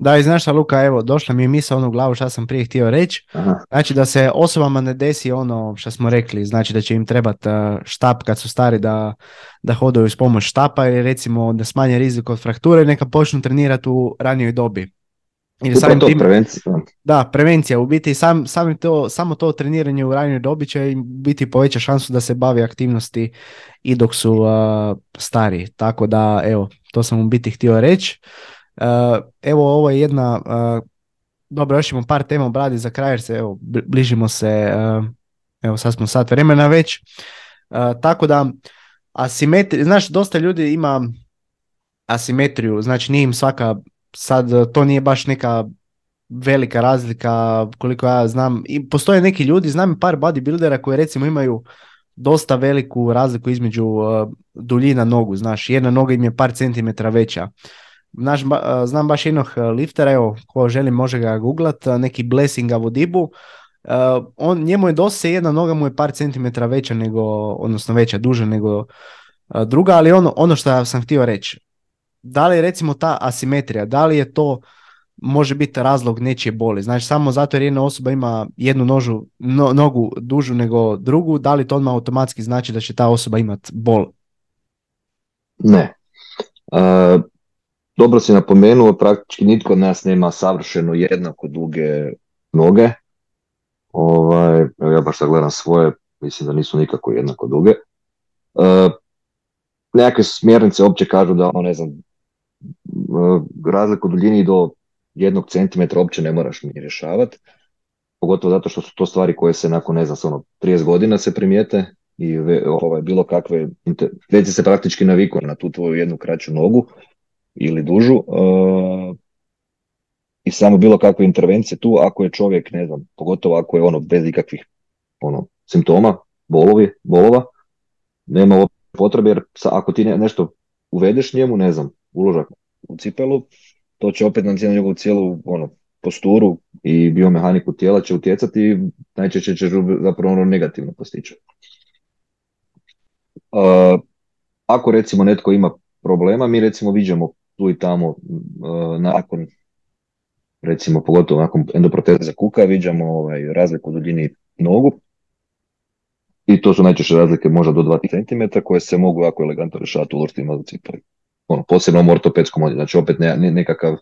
Speaker 1: Da, i znaš šta Luka, evo, došla mi je misa ono u glavu šta sam prije htio reći. Znači da se osobama ne desi ono što smo rekli, znači da će im trebati štap kad su stari da, da hodaju s pomoć štapa ili recimo da smanje rizik od frakture, neka počnu trenirati u ranijoj dobi.
Speaker 2: Ili samim to, tim, prevencija.
Speaker 1: Da, prevencija. U biti sam, samim to, samo to treniranje u ranijoj dobi će im biti poveća šansu da se bavi aktivnosti i dok su uh, stari. Tako da, evo, to sam u biti htio reći. Uh, evo, ovo je jedna, uh, dobro, još imamo par tema obradi za kraj jer se, evo, bližimo se, uh, evo, sad smo sat vremena već. Tako da, asimetri, znaš, dosta ljudi ima asimetriju, znači nije im svaka sad e, to nije baš neka velika razlika koliko ja znam. I postoje neki ljudi, znam par bodybuildera koji recimo imaju dosta veliku razliku između uh, duljina nogu, znaš, jedna noga im je par centimetra veća. Znaš, ba, uh, znam baš jednog liftera, evo, ko želi može ga googlat, neki Blessing Avodibu, uh, on, njemu je dosta jedna noga mu je par centimetra veća nego, odnosno veća, duža nego druga, ali ono, ono što sam htio reći, da li je recimo ta asimetrija, da li je to može biti razlog nečije boli. Znači samo zato jer jedna osoba ima jednu nožu, nogu dužu nego drugu, da li to odmah automatski znači da će ta osoba imati bol?
Speaker 2: Ne. E, dobro si napomenuo, praktički nitko od nas nema savršeno jednako duge noge. Ovaj, ja baš sad gledam svoje, mislim da nisu nikako jednako duge. E, nekakve smjernice opće kažu da, ono, ne znam, razliku duljini do jednog centimetra uopće ne moraš ni rješavati. Pogotovo zato što su to stvari koje se nakon, ne znam, ono, 30 godina se primijete i ovaj, bilo kakve, već se praktički navikao na tu tvoju jednu kraću nogu ili dužu uh, i samo bilo kakve intervencije tu, ako je čovjek, ne znam, pogotovo ako je ono bez ikakvih ono, simptoma, bolovi, bolova, nema potrebe jer ako ti nešto uvedeš njemu, ne znam, uložak u cipelu, to će opet na njegovu cijelu ono, posturu i biomehaniku tijela će utjecati i najčešće će zapravo ono negativno postići. Uh, ako recimo netko ima problema, mi recimo viđamo tu i tamo uh, nakon recimo pogotovo nakon endoproteze kuka viđamo ovaj, razliku u duljini nogu. I to su najčešće razlike možda do 2 cm koje se mogu jako elegantno rješavati u u cipeli ono, posebno ortopedskom odjelju, znači opet ne, ne, nekakav,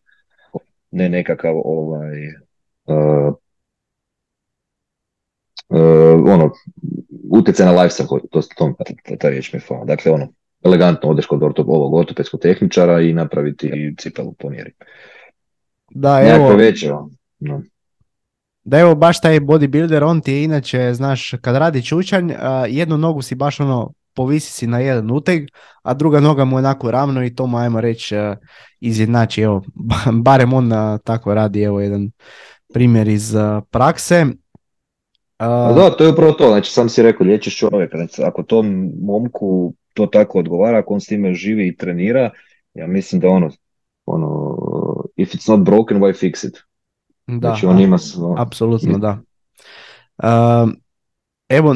Speaker 2: ne nekakav ovaj, uh, uh, ono, utjecaj na lifestyle, to, to, to, ta riječ mi je Dakle, ono, elegantno odeš kod orto, ovog ortopedskog tehničara i napraviti cipelu po mjeri.
Speaker 1: Da, evo, veće, ono, no. Da evo baš taj bodybuilder, on ti je inače, znaš, kad radi čučanj, jednu nogu si baš ono povisi si na jedan uteg, a druga noga mu je onako ravno i to mu ajmo reći e, izjednači, evo, barem on tako radi, evo jedan primjer iz prakse.
Speaker 2: A da, to je upravo to, znači sam si rekao, liječiš čovjeka, znači ako tom momku to tako odgovara, ako on s time živi i trenira, ja mislim da ono, ono, if it's not broken, why fix it?
Speaker 1: Da, znači on ima apsolutno da. evo,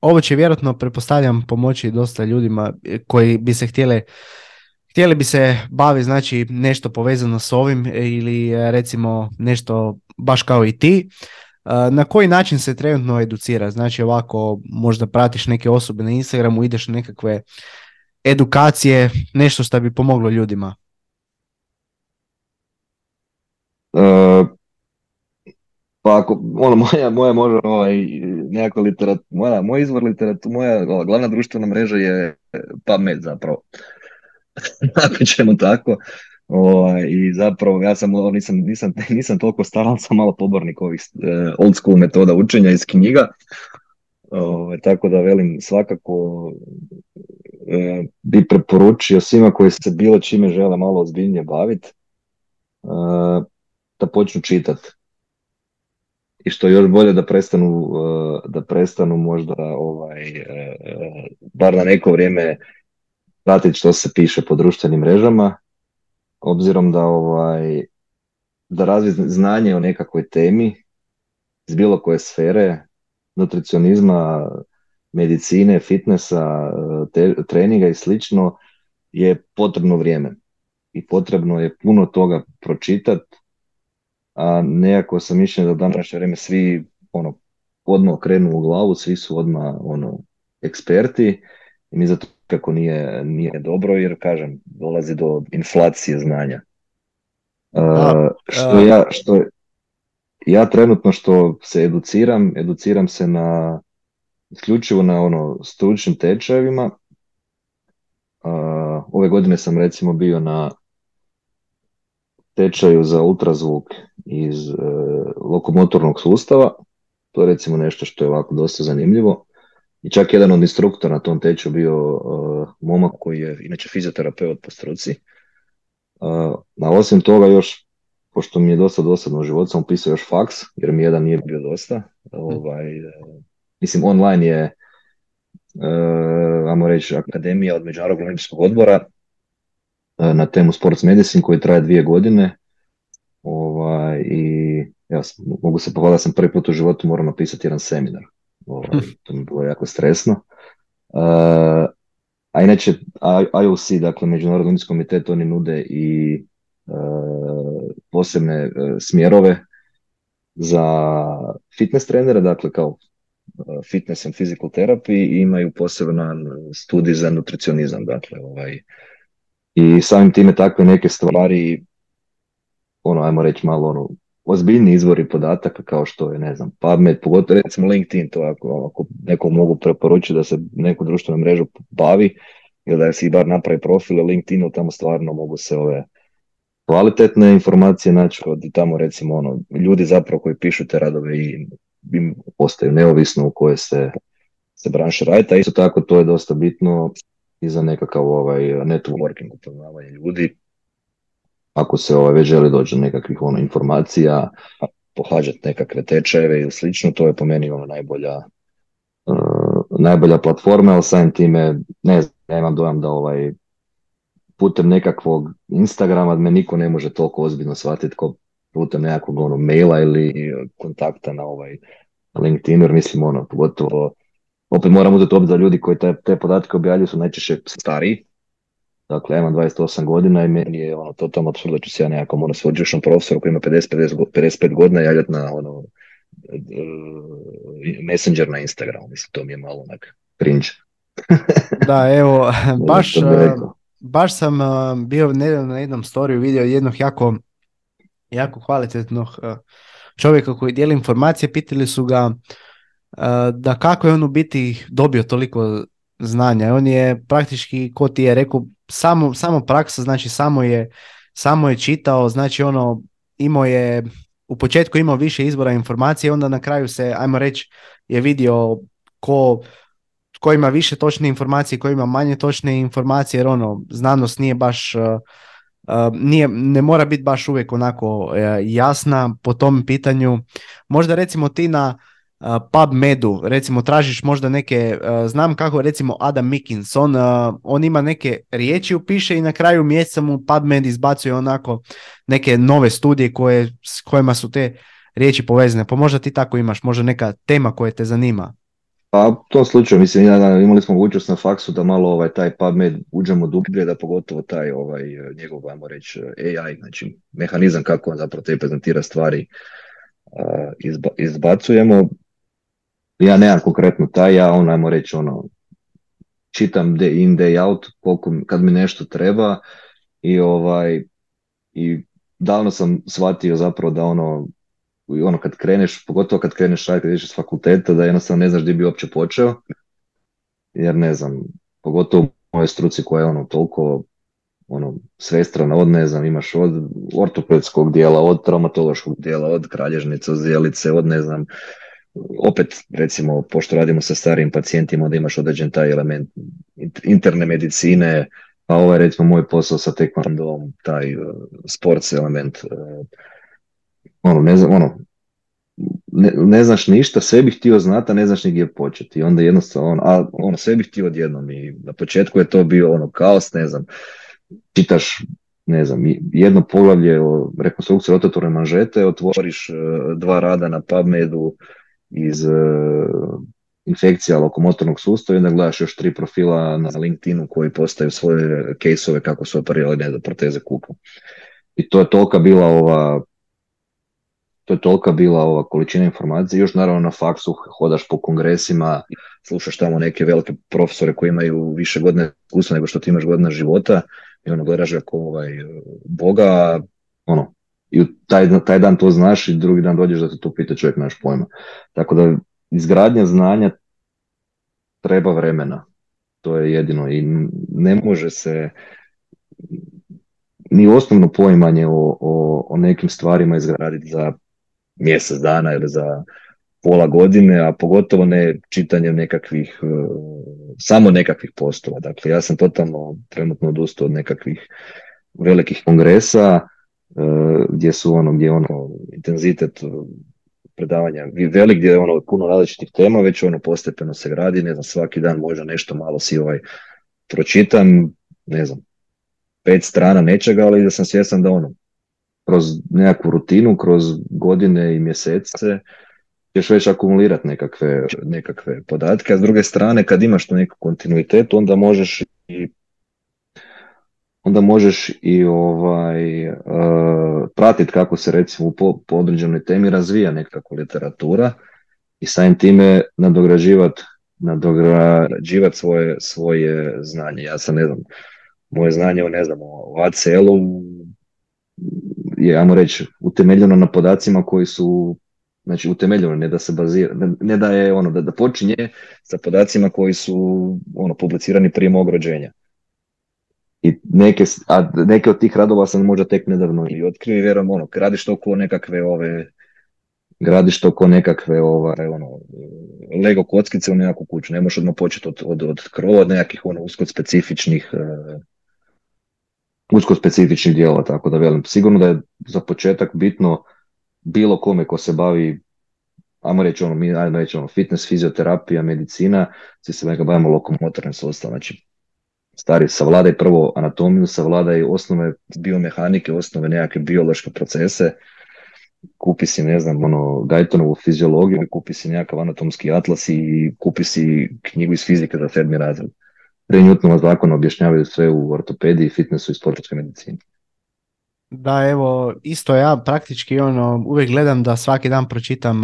Speaker 1: ovo će vjerojatno, pretpostavljam, pomoći dosta ljudima koji bi se htjeli htjeli bi se baviti znači nešto povezano s ovim ili recimo nešto baš kao i ti. Na koji način se trenutno educira? Znači ovako možda pratiš neke osobe na Instagramu, ideš na nekakve edukacije, nešto što bi pomoglo ljudima?
Speaker 2: Uh, pa ako, ono, moja, moja možda, ovaj, nekakva literatura, moja, moj izvor literatura, moja glavna društvena mreža je pamet zapravo. ako ćemo tako. Ovaj, I zapravo ja sam, nisam, nisam, nisam toliko star, sam malo pobornik ovih uh, old school metoda učenja iz knjiga. Ovaj, tako da velim svakako uh, bi preporučio svima koji se bilo čime žele malo ozbiljnije baviti uh, da počnu čitati. I što je još bolje da prestanu, da prestanu možda ovaj, bar na neko vrijeme pratiti što se piše po društvenim mrežama obzirom da ovaj da razvije znanje o nekakvoj temi iz bilo koje sfere, nutricionizma, medicine, fitnessa, treninga i slično, je potrebno vrijeme. I potrebno je puno toga pročitati, a nekako sam mišljen da današnje vrijeme svi ono, odmah krenu u glavu, svi su odmah ono, eksperti i mi zato kako nije, nije dobro jer kažem dolazi do inflacije znanja. Uh, što ja što ja trenutno što se educiram, educiram se na isključivo na ono stručnim tečajevima. Ove godine sam recimo bio na tečaju za ultrazvuk iz uh, lokomotornog sustava. To je recimo nešto što je ovako dosta zanimljivo. I čak jedan od instruktora na tom teču bio uh, momak koji je inače fizioterapeut po struci. Uh, a osim toga još, pošto mi je dosta dosadno u životu, sam upisao još faks, jer mi jedan nije bio dosta. Ovaj, uh, mislim, online je, uh, ajmo reći, akademija od Međunarodnog olimpijskog odbora uh, na temu Sports Medicine koji traje dvije godine. Ovaj, I ja mogu se pohvaliti da sam prvi put u životu morao napisati jedan seminar. Ovaj, to mi je bilo jako stresno. Uh, a inače, IOC, dakle Međunarodni olimpijski komitet, oni nude i uh, posebne uh, smjerove za fitness trenere, dakle kao fitness and physical therapy i imaju poseban studij za nutricionizam, dakle ovaj i samim time takve neke stvari ono, ajmo reći malo ono, ozbiljni izvori podataka kao što je, ne znam, PubMed, pogotovo recimo LinkedIn, to ako, ako neko mogu preporučiti da se neku društvenu mrežu bavi ili da si bar napravi profil LinkedInu, tamo stvarno mogu se ove kvalitetne informacije naći od tamo recimo ono, ljudi zapravo koji pišu te radove i im postaju neovisno u kojoj se, se branše radite, a isto tako to je dosta bitno i za nekakav ovaj networking, upoznavanje ljudi, ako se ovaj, već želi doći do nekakvih ono, informacija, pohađati nekakve tečajeve ili slično, to je po meni ono najbolja, uh, najbolja platforma, ali samim time ne znam, ja imam dojam da ovaj putem nekakvog Instagrama me niko ne može toliko ozbiljno shvatiti kao putem nekakvog ono, maila ili kontakta na ovaj LinkedIn, jer mislim ono, pogotovo opet moram uzeti obzir da ljudi koji te, te podatke objavljuju su najčešće stariji, Dakle, ja imam 28 godina i meni je ono, totalno absurd da ću se ja nekako ono sveučilišnom profesoru koji ima 50, 55 godina javljati na ono, e, messenger na Instagramu. Mislim, to mi je malo onak cringe.
Speaker 1: da, evo, baš, e, baš sam e, bio nedavno na jednom storiju vidio jednog jako, jako kvalitetnog čovjeka koji dijeli informacije, pitali su ga da kako je on u biti dobio toliko znanja. On je praktički, ko ti je rekao, samo, samo praksa, znači samo je, samo je čitao, znači ono, imao je, u početku imao više izbora informacije, onda na kraju se, ajmo reći, je vidio ko, ko ima više točne informacije, ko ima manje točne informacije, jer ono, znanost nije baš uh, nije, ne mora biti baš uvijek onako jasna po tom pitanju. Možda recimo ti na PubMedu, recimo tražiš možda neke, znam kako recimo Adam Mickins, on, ima neke riječi upiše i na kraju mjeseca mu PubMed izbacuje onako neke nove studije koje, s kojima su te riječi povezane, pa možda ti tako imaš, možda neka tema koja te zanima.
Speaker 2: Pa u tom slučaju, mislim, imali smo mogućnost na faksu da malo ovaj, taj PubMed uđemo dublje, da pogotovo taj ovaj, njegov, ajmo reći, AI, znači mehanizam kako on zapravo te prezentira stvari izba, izbacujemo. Ja nemam konkretno taj, ja on, ajmo reći, ono, čitam day in, day out, koliko, kad mi nešto treba i ovaj, i davno sam shvatio zapravo da ono, ono kad kreneš, pogotovo kad kreneš raditi, kad s fakulteta, da jednostavno ne znaš gdje bi uopće počeo, jer ne znam, pogotovo u mojoj struci koja je ono toliko ono, svestrana, od ne znam, imaš od ortopedskog dijela, od traumatološkog dijela, od kralježnice, od od ne znam, opet recimo, pošto radimo sa starijim pacijentima, onda imaš određen taj element interne medicine, pa ovaj recimo moj posao sa tekvandom, taj uh, sports element, uh, ono, ne znam, ono, ne, ne, znaš ništa, sve bih htio znati, a ne znaš ni gdje početi. I onda jednostavno, ono, a, ono, sve bih htio odjednom i na početku je to bio ono kaos, ne znam, čitaš, ne znam, jedno poglavlje o rekonstrukciji rotatorne manžete, otvoriš uh, dva rada na PubMedu iz uh, infekcija lokomotornog sustava i onda gledaš još tri profila na LinkedInu koji postaju svoje caseove kako su operirali ne proteze kuka. I to je tolika bila ova to je tolika bila ova količina informacije, još naravno na faksu hodaš po kongresima, slušaš tamo neke velike profesore koji imaju više godine iskustva nego što ti imaš godina života i ono gledaš kako ovaj, Boga, ono, i taj, taj dan to znaš i drugi dan dođeš da te to pita čovjek naš pojma. Tako da izgradnja znanja treba vremena. To je jedino i ne može se ni osnovno poimanje o, o, o nekim stvarima izgraditi za mjesec dana ili za pola godine, a pogotovo ne čitanjem nekakvih, e, samo nekakvih postova. Dakle, ja sam totalno trenutno odustao od nekakvih velikih kongresa, gdje su ono, gdje ono, intenzitet predavanja velik, gdje je ono puno različitih tema, već ono postepeno se gradi, ne znam, svaki dan možda nešto malo si ovaj pročitam, ne znam, pet strana nečega, ali da sam svjestan da ono, kroz nekakvu rutinu, kroz godine i mjesece ćeš već akumulirati nekakve, nekakve podatke, a s druge strane kad imaš tu neku kontinuitet, onda možeš i onda možeš i ovaj, uh, pratiti kako se recimo po, po određenoj temi razvija nekakva literatura i samim time nadograđivati nadograđivat svoje, svoje znanje. Ja sam, ne znam, moje znanje o, ne znam, o ACL-u je, ajmo reći, utemeljeno na podacima koji su znači utemeljeno, ne da se bazira, ne da je ono, da, da počinje sa podacima koji su ono, publicirani prije mog rođenja. I neke, a neke od tih radova sam možda tek nedavno i otkrio i vjerujem, ono, gradiš to oko nekakve ove, gradiš to oko nekakve ovaj, ono, Lego kockice u nekakvu kuću, ne možeš odmah početi od, od, od krova, od nekakvih ono, usko specifičnih uh, usko specifičnih dijelova, tako da velim. Sigurno da je za početak bitno bilo kome ko se bavi ajmo reći ono, mi ajmo reći ono, fitness, fizioterapija, medicina, svi se neka bavimo lokomotornim sustavom, znači stari, savladaj prvo anatomiju, savladaj osnove biomehanike, osnove nekakve biološke procese, kupi si, ne znam, ono, Gajtonovu fiziologiju, kupi si nekakav anatomski atlas i kupi si knjigu iz fizike za sedmi razred. Pre Newtonova zakona objašnjavaju sve u ortopediji, fitnessu i sportskoj medicini.
Speaker 1: Da, evo, isto ja praktički ono, uvijek gledam da svaki dan pročitam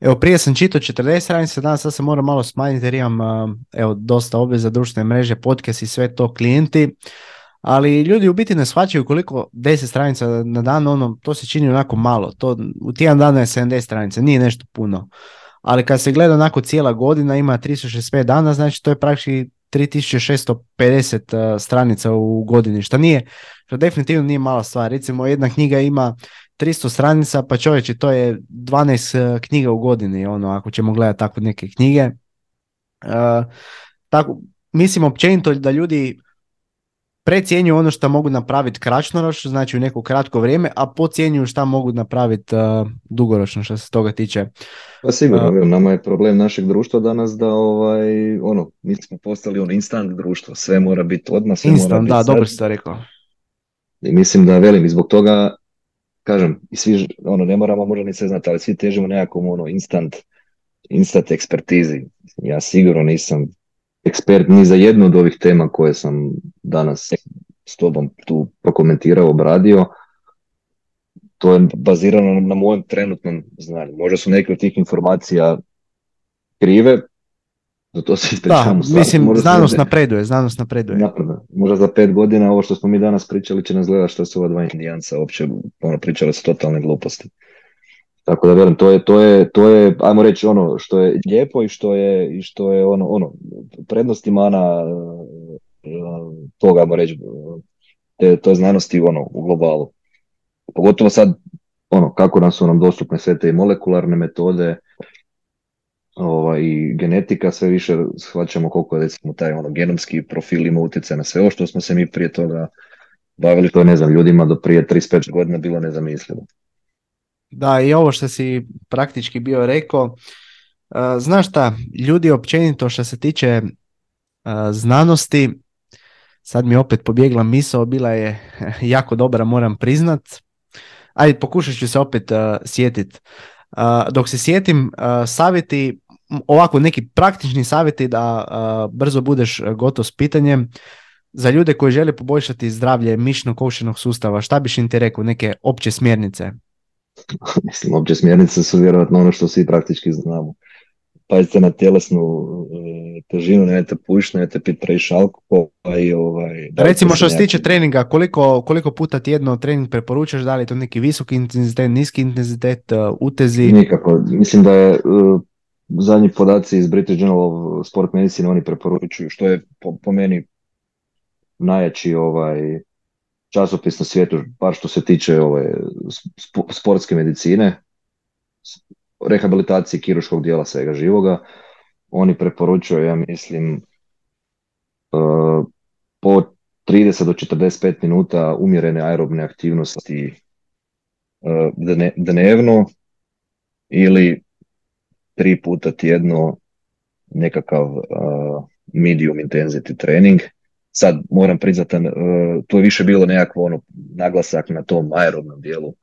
Speaker 1: Evo, prije sam čitao 40 stranica, danas sad se moram malo smanjiti jer imam evo, dosta obveza društvene mreže, podcast i sve to klijenti. Ali ljudi u biti ne shvaćaju koliko 10 stranica na dan, ono, to se čini onako malo. To, u tjedan dana je 70 stranica, nije nešto puno. Ali kad se gleda onako cijela godina, ima 365 dana, znači to je praktički 3650 stranica u godini, što nije, što definitivno nije mala stvar. Recimo jedna knjiga ima 300 stranica, pa čovječe, to je 12 uh, knjiga u godini, ono, ako ćemo gledati tako neke knjige. Uh, tako, mislim općenito da ljudi precijenjuju ono što mogu napraviti kratkoročno, znači u neko kratko vrijeme, a pocijenjuju šta mogu napraviti uh, dugoročno što se toga tiče.
Speaker 2: Pa sigurno, nama je problem našeg društva danas da ovaj, ono, mi smo postali on instant društvo, sve mora biti odmah, sve
Speaker 1: instant,
Speaker 2: mora biti
Speaker 1: da, dobro si to rekao.
Speaker 2: I mislim da velim, i zbog toga, kažem, i svi, ono, ne moramo možda ni sve znati, ali svi težimo nekakvom, ono, instant, instant ekspertizi. Ja sigurno nisam ekspert ni za jednu od ovih tema koje sam danas s tobom tu prokomentirao, obradio. To je bazirano na mojem trenutnom znanju. Možda su neke od tih informacija krive, za to se ispričavam.
Speaker 1: Da, mislim, možda znanost napreduje, znanost napreduje.
Speaker 2: Možda za pet godina ovo što smo mi danas pričali će nas gledati što su ova dva indijanca uopće ono, pričali su totalne gluposti. Tako da velim, to je, to je, to je, ajmo reći ono što je lijepo i što je, i što je ono, ono, prednost i mana e, toga, ajmo reći, te, to je znanosti ono, u globalu. Pogotovo sad, ono, kako nam su nam dostupne sve te molekularne metode, ovaj, genetika, sve više shvaćamo koliko je recimo taj ono, genomski profil ima utjecaj na sve ovo što smo se mi prije toga bavili, to ne znam, ljudima do prije 35 godina bilo nezamislivo.
Speaker 1: Da, i ovo što si praktički bio rekao, uh, znaš šta, ljudi općenito što se tiče uh, znanosti, sad mi opet pobjegla misao, bila je jako dobra, moram priznat. Ajde, pokušat ću se opet uh, sjetit. Dok se sjetim, savjeti, ovako neki praktični savjeti da brzo budeš gotov s pitanjem, za ljude koji žele poboljšati zdravlje mišno košenog sustava, šta biš im ti rekao, neke opće smjernice?
Speaker 2: Mislim, opće smjernice su vjerojatno ono što svi praktički znamo. Pazite na tjelesnu e, težinu, nemojte pušiti, nemojte piti previše alkohola i ovaj...
Speaker 1: Recimo što se tiče treninga, koliko, koliko puta tjedno trening preporučaš, da li je to neki visoki intenzitet, niski intenzitet, uh, utezi?
Speaker 2: Nikako, mislim da je uh, zadnji podaci iz British Journal of Sport Medicine oni preporučuju, što je po, po meni najjači ovaj časopis na svijetu, bar što se tiče ove sportske medicine, rehabilitacije kiruškog dijela svega živoga. Oni preporučuju, ja mislim, e, po 30 do 45 minuta umjerene aerobne aktivnosti e, dnevno ili tri puta tjedno nekakav e, medium intensity trening sad moram priznati, uh, to je više bilo nekakvo ono, naglasak na tom aerobnom dijelu.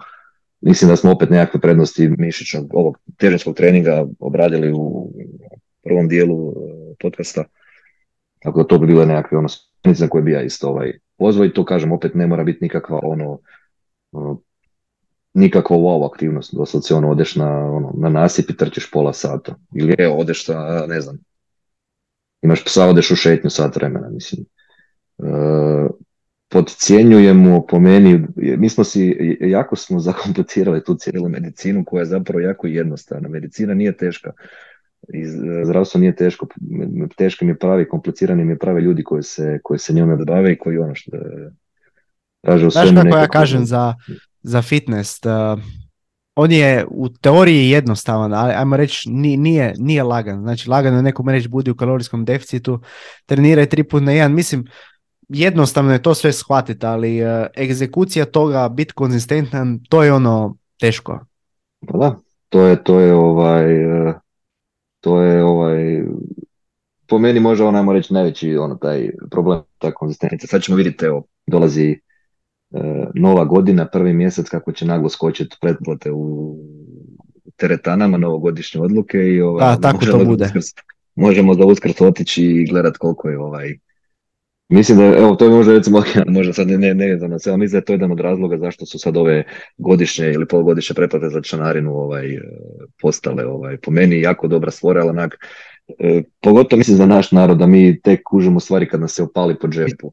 Speaker 2: Mislim da smo opet nekakve prednosti mišićnog, ovog težinskog treninga obradili u prvom dijelu uh, podcasta. Tako da to bi bilo nekakve ono smjernice koje bi ja isto ovaj, pozvao i to kažem, opet ne mora biti nikakva ono, ono nikakva wow aktivnost, doslovce ono odeš na, ono, na nasip i trčiš pola sata. Ili evo odeš sa, ne znam, imaš psa, odeš u šetnju sat vremena, mislim podcjenjujemo po meni, mi smo si, jako smo zakomplicirali tu cijelu medicinu koja je zapravo jako jednostavna. Medicina nije teška. Zdravstvo nije teško, teško mi je pravi, komplicirani mi je pravi ljudi koji se, koji se njome bave i koji ono što
Speaker 1: kaže u Znaš kako ja kažem za, za fitness, uh, on je u teoriji jednostavan, ali ajmo reći nije, nije lagan. Znači lagan je nekom reći budi u kalorijskom deficitu, treniraj tri put na jedan. Mislim, jednostavno je to sve shvatiti, ali uh, egzekucija toga, biti konzistentan, to je ono teško.
Speaker 2: Pa da, to je, to je ovaj, e, to je ovaj, po meni može onajmo reći najveći ono, taj problem, ta konzistencija. Sad ćemo vidjeti, evo, dolazi nova godina, prvi mjesec kako će naglo skočiti pretplate u teretanama, novogodišnje odluke i ovaj,
Speaker 1: da, tako to bude.
Speaker 2: možemo za uskrs otići i gledat koliko je ovaj Mislim da, evo, to je možda recimo, možda sad ne, ne, ne znam, ali mislim da je to jedan od razloga zašto su sad ove godišnje ili polugodišnje pretplate za članarinu ovaj, e, postale ovaj, po meni jako dobra stvora, ali onak, e, pogotovo mislim za naš narod da mi tek kužimo stvari kad nas se opali po džepu.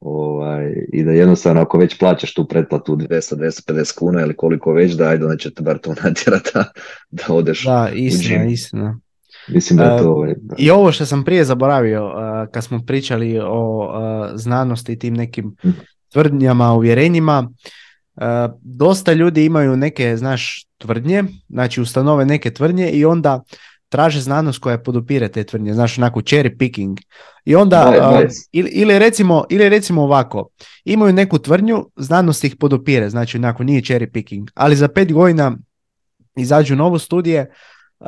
Speaker 2: Ovaj, I da jednostavno ako već plaćaš tu pretplatu 200, 250 kuna ili koliko već, da ajde, neće te bar to natjerati da, da odeš
Speaker 1: da, istina, istina.
Speaker 2: Mislim da je to... Ovaj,
Speaker 1: I ovo što sam prije zaboravio, kad smo pričali o znanosti i tim nekim mhm. tvrdnjama, uvjerenjima, dosta ljudi imaju neke, znaš, tvrdnje, znači ustanove neke tvrdnje i onda traže znanost koja podupire te tvrdnje, znaš, onako cherry picking. I onda, uh, ili, ili, recimo, ili recimo ovako, imaju neku tvrdnju, znanost ih podupire, znači onako nije cherry picking, ali za pet godina izađu novo studije, uh,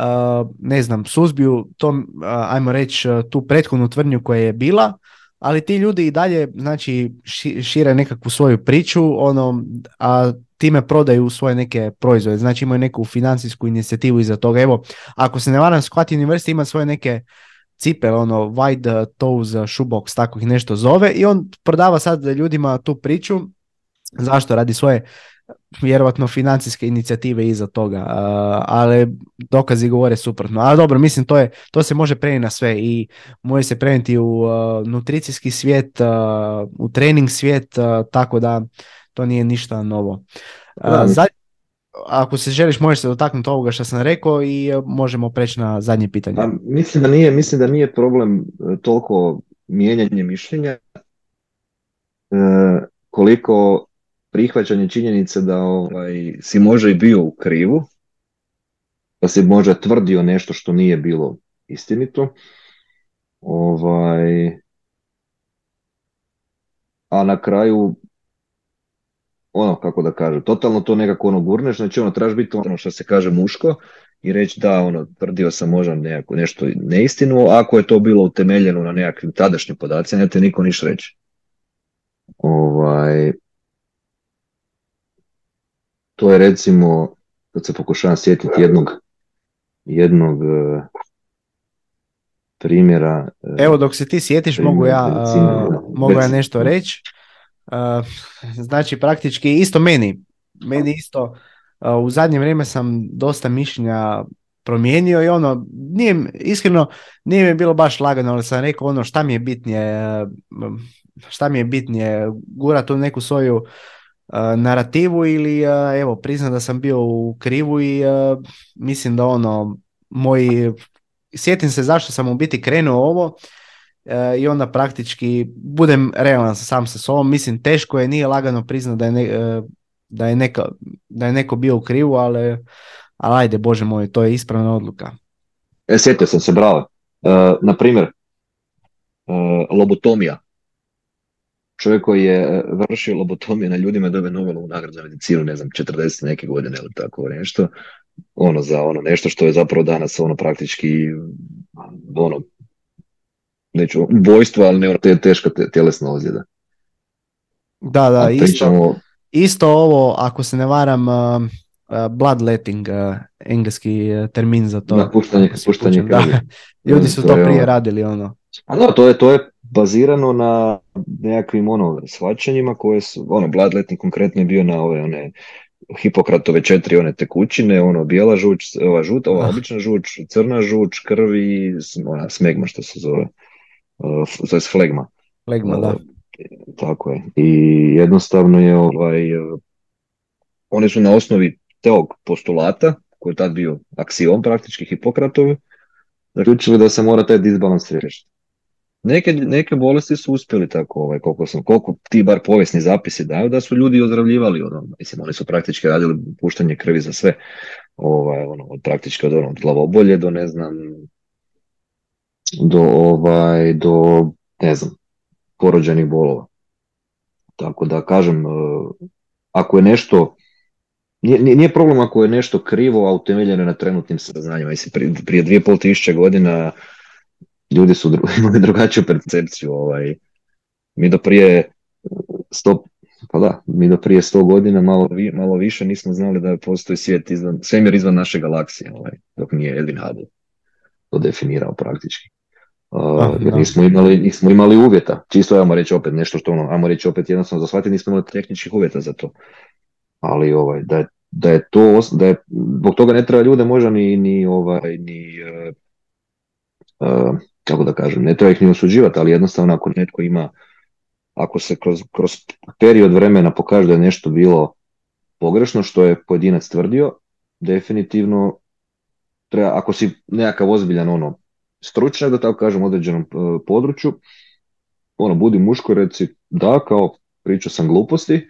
Speaker 1: ne znam, suzbiju to, uh, ajmo reći, uh, tu prethodnu tvrdnju koja je bila, ali ti ljudi i dalje znači ši- šire nekakvu svoju priču, ono, a time prodaju svoje neke proizvode, znači imaju neku financijsku inicijativu iza toga. Evo, ako se ne varam, Squat University ima svoje neke cipele, ono, wide toes shoebox, tako ih nešto zove, i on prodava sad ljudima tu priču, zašto? Radi svoje vjerovatno financijske inicijative iza toga, uh, ali dokazi govore suprotno. Ali dobro, mislim to je to se može prenijeti na sve i može se prenijeti u uh, nutricijski svijet, uh, u trening svijet, tako da to nije ništa novo.
Speaker 2: Da.
Speaker 1: za- ako se želiš možeš se dotaknuti ovoga što sam rekao i uh, možemo preći na zadnje pitanje.
Speaker 2: A mislim da nije, mislim da nije problem e, toliko mijenjanje mišljenja e, koliko prihvaćanje činjenice da ovaj, si možda i bio u krivu, da si možda tvrdio nešto što nije bilo istinito. Ovaj, a na kraju ono, kako da kažem, totalno to nekako ono gurneš, znači ono, trebaš biti ono što se kaže muško i reći da, ono, tvrdio sam možda nekako nešto neistinu, ako je to bilo utemeljeno na nekakvim tadašnjim podacima, ne te niko niš reći. Ovaj, to je recimo, kad se pokušavam sjetiti jednog, jednog eh, primjera, eh,
Speaker 1: Evo dok se ti sjetiš mogu ja,
Speaker 2: da.
Speaker 1: mogu ja nešto reći. Znači praktički isto meni, meni isto u zadnje vrijeme sam dosta mišljenja promijenio i ono, nije, iskreno nije mi bilo baš lagano, ali sam rekao ono šta mi je bitnije, uh, šta mi je bitnije, gura tu neku svoju uh, narativu ili uh, evo priznam da sam bio u krivu i mislim da ono moji sjetim se zašto sam u biti krenuo ovo e, i onda praktički budem realan sam sa sobom. Mislim, teško je, nije lagano priznat da je, ne- e, da je, neka, da je neko bio u krivu, ali, ali ajde, bože moj, to je ispravna odluka.
Speaker 2: E, sjetio sam se, bravo. E, na primjer, e, lobotomija. Čovjek koji je e, vršio lobotomiju na ljudima dobio Nobelovu nagradu za medicinu, ne znam, 40 neke godine ili tako nešto. Ono za ono nešto što je zapravo danas ono praktički ono neću ubojstvo, ali ne te, teška te, tjelesna ozljeda.
Speaker 1: Da, da, isto,
Speaker 2: pričamo,
Speaker 1: isto ovo, ako se ne varam, uh, uh, bloodletting, uh, engleski uh, termin za to.
Speaker 2: da, puštanje, puštanje
Speaker 1: da. Ljudi
Speaker 2: Mm,
Speaker 1: su
Speaker 2: to
Speaker 1: to
Speaker 2: je
Speaker 1: prije
Speaker 2: ono.
Speaker 1: radili, ono.
Speaker 2: A da, to je, to je bazirano na nekakvim ono shvaćanjima koje su, ono, bloodletting konkretno je bio na ove one Hipokratove četiri one tekućine, ono bijela žuč, ova žuta, ova
Speaker 1: Da.
Speaker 2: obična žuč, crna žuč, krvi, ona smegma što se zove, uh, to je flegma.
Speaker 1: Legma, da.
Speaker 2: Uh, tako je. I jednostavno je ovaj, uh, oni su na osnovi tog postulata, koji je tad bio aksiom praktički Hipokratovi, zaključili da se mora taj disbalans riješiti. Neke, neke bolesti su uspjeli tako, ovaj, koliko, sam, koliko ti bar povijesni zapisi daju, da su ljudi ozdravljivali. Ono, mislim, oni su praktički radili puštanje krvi za sve. Ovaj, ono, od praktički od, ono, od glavobolje do, ne znam, do, ovaj, do, ne znam, porođenih bolova. Tako da kažem, eh, ako je nešto, nije nije problem ako je nešto krivo, a utemeljeno na trenutnim saznanjima. Mislim, prije, prije dvije pol tisuće godina ljudi su dru- imali drugačiju percepciju. Ovaj. Mi do prije sto, pa da, mi do prije sto godina malo, vi- malo više nismo znali da postoji svijet izvan, svemir izvan naše galaksije, ovaj, dok nije Edwin Hubble to definirao praktički. Uh, jer nismo imali, nismo imali uvjeta. Čisto ajmo reći opet nešto što ono, ajmo reći opet jednostavno za shvatiti, nismo imali tehničkih uvjeta za to. Ali ovaj, da je, da je to, da je, zbog toga ne treba ljude možda ni, ni ovaj, ni, eh, kako da kažem, ne treba ih ni osuđivati, ali jednostavno ako netko ima, ako se kroz, kroz period vremena pokaže da je nešto bilo pogrešno što je pojedinac tvrdio, definitivno treba, ako si nekakav ozbiljan ono, stručnjak, da tako kažem, u određenom eh, području, ono, budi muško reci, da, kao pričao sam gluposti.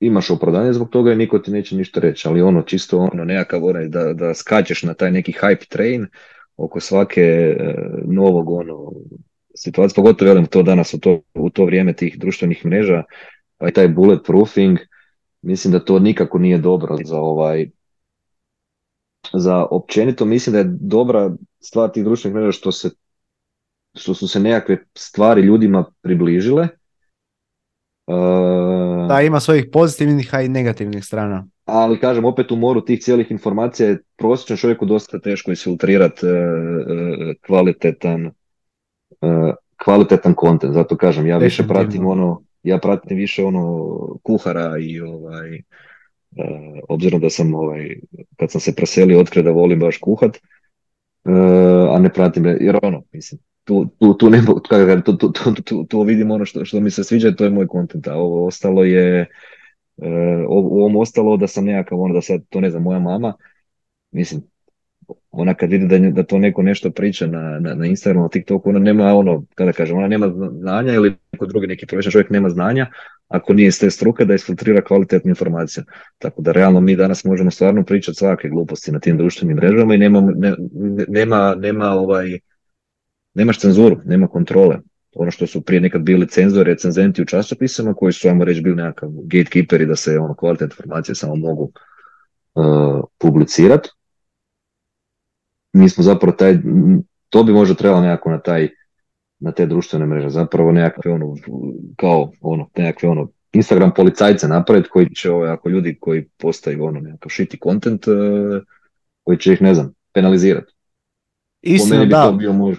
Speaker 2: Imaš opravdanje zbog toga i niko ti neće ništa reći, ali ono čisto ono nekakav onaj da, da skačeš na taj neki hype train oko svake e, novog ono situacije, pogotovo velim to danas u to, u to vrijeme tih društvenih mreža, pa i taj bulletproofing, mislim da to nikako nije dobro za ovaj za općenito. Mislim da je dobra stvar tih društvenih mreža što se što su se nekakve stvari ljudima približile.
Speaker 1: Uh, da, ima svojih pozitivnih, a i negativnih strana.
Speaker 2: Ali kažem, opet u moru tih cijelih informacija je prosječan čovjeku dosta teško isfiltrirati uh, uh, kvalitetan uh, kvalitetan kontent. Zato kažem, ja više pratim ono, ja pratim više ono kuhara i ovaj, uh, obzirom da sam ovaj, kad sam se preselio otkrio da volim baš kuhat, uh, a ne pratim, jer ono, mislim, tu, tu, tu, ne, tu, tu, tu, tu, vidim ono što, što mi se sviđa, to je moj kontent, a ovo ostalo je, uh, ovom ostalo da sam nekakav, ono da sad, to ne znam, moja mama, mislim, ona kad vidi da, da to neko nešto priča na, na, na Instagramu, TikToku, ona nema ono, kada kažem, ona nema znanja ili neko drugi neki profesionalni čovjek nema znanja, ako nije iz te struke da isfiltrira kvalitetnu informaciju. Tako da realno mi danas možemo stvarno pričati svake gluposti na tim društvenim mrežama i nema, ne, nema, nema ovaj, nemaš cenzuru, nema kontrole. Ono što su prije nekad bili cenzori, recenzenti u časopisima koji su, ajmo reći, bili nekakav gatekeeperi da se ono, kvalitetne informacije samo mogu uh, publicirati mi smo zapravo taj, to bi možda trebalo nekako na taj, na te društvene mreže, zapravo nekakve ono, kao ono, nekakve ono, Instagram policajce napraviti koji će, ovaj, ako ljudi koji postaju ono nekakav shitty content, uh, koji će ih, ne znam, penalizirati.
Speaker 1: Istina, da. bio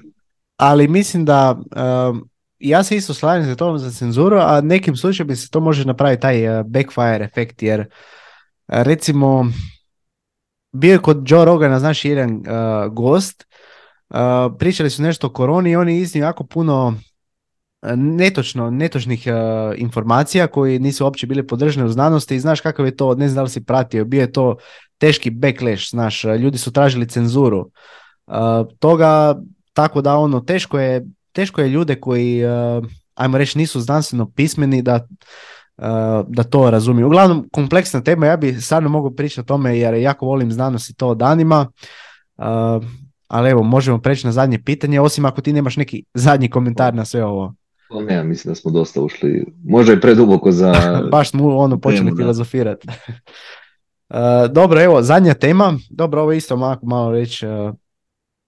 Speaker 1: Ali mislim da, um, ja se isto slažem za to za cenzuru, a nekim slučajima se to može napraviti taj uh, backfire efekt, jer recimo bio je kod Joe Rogana, znaš, jedan uh, gost, uh, pričali su nešto o koroni i oni iznio jako puno uh, netočno, netočnih uh, informacija koji nisu uopće bili podržane u znanosti. I znaš kakav je to, ne znam da li si pratio, bio je to teški backlash, znaš, ljudi su tražili cenzuru. Toga, tako da ono, teško je, teško je ljude koji, ajmo reći, nisu znanstveno pismeni da da to razumiju. Uglavnom, kompleksna tema, ja bi stvarno mogu pričati o tome jer jako volim znanost i to danima, ali evo, možemo preći na zadnje pitanje, osim ako ti nemaš neki zadnji komentar na sve ovo.
Speaker 2: Ne, mislim da smo dosta ušli, možda i preduboko za...
Speaker 1: Baš smo ono počeli filozofirati. dobro, evo, zadnja tema, dobro, ovo je isto malo, malo reći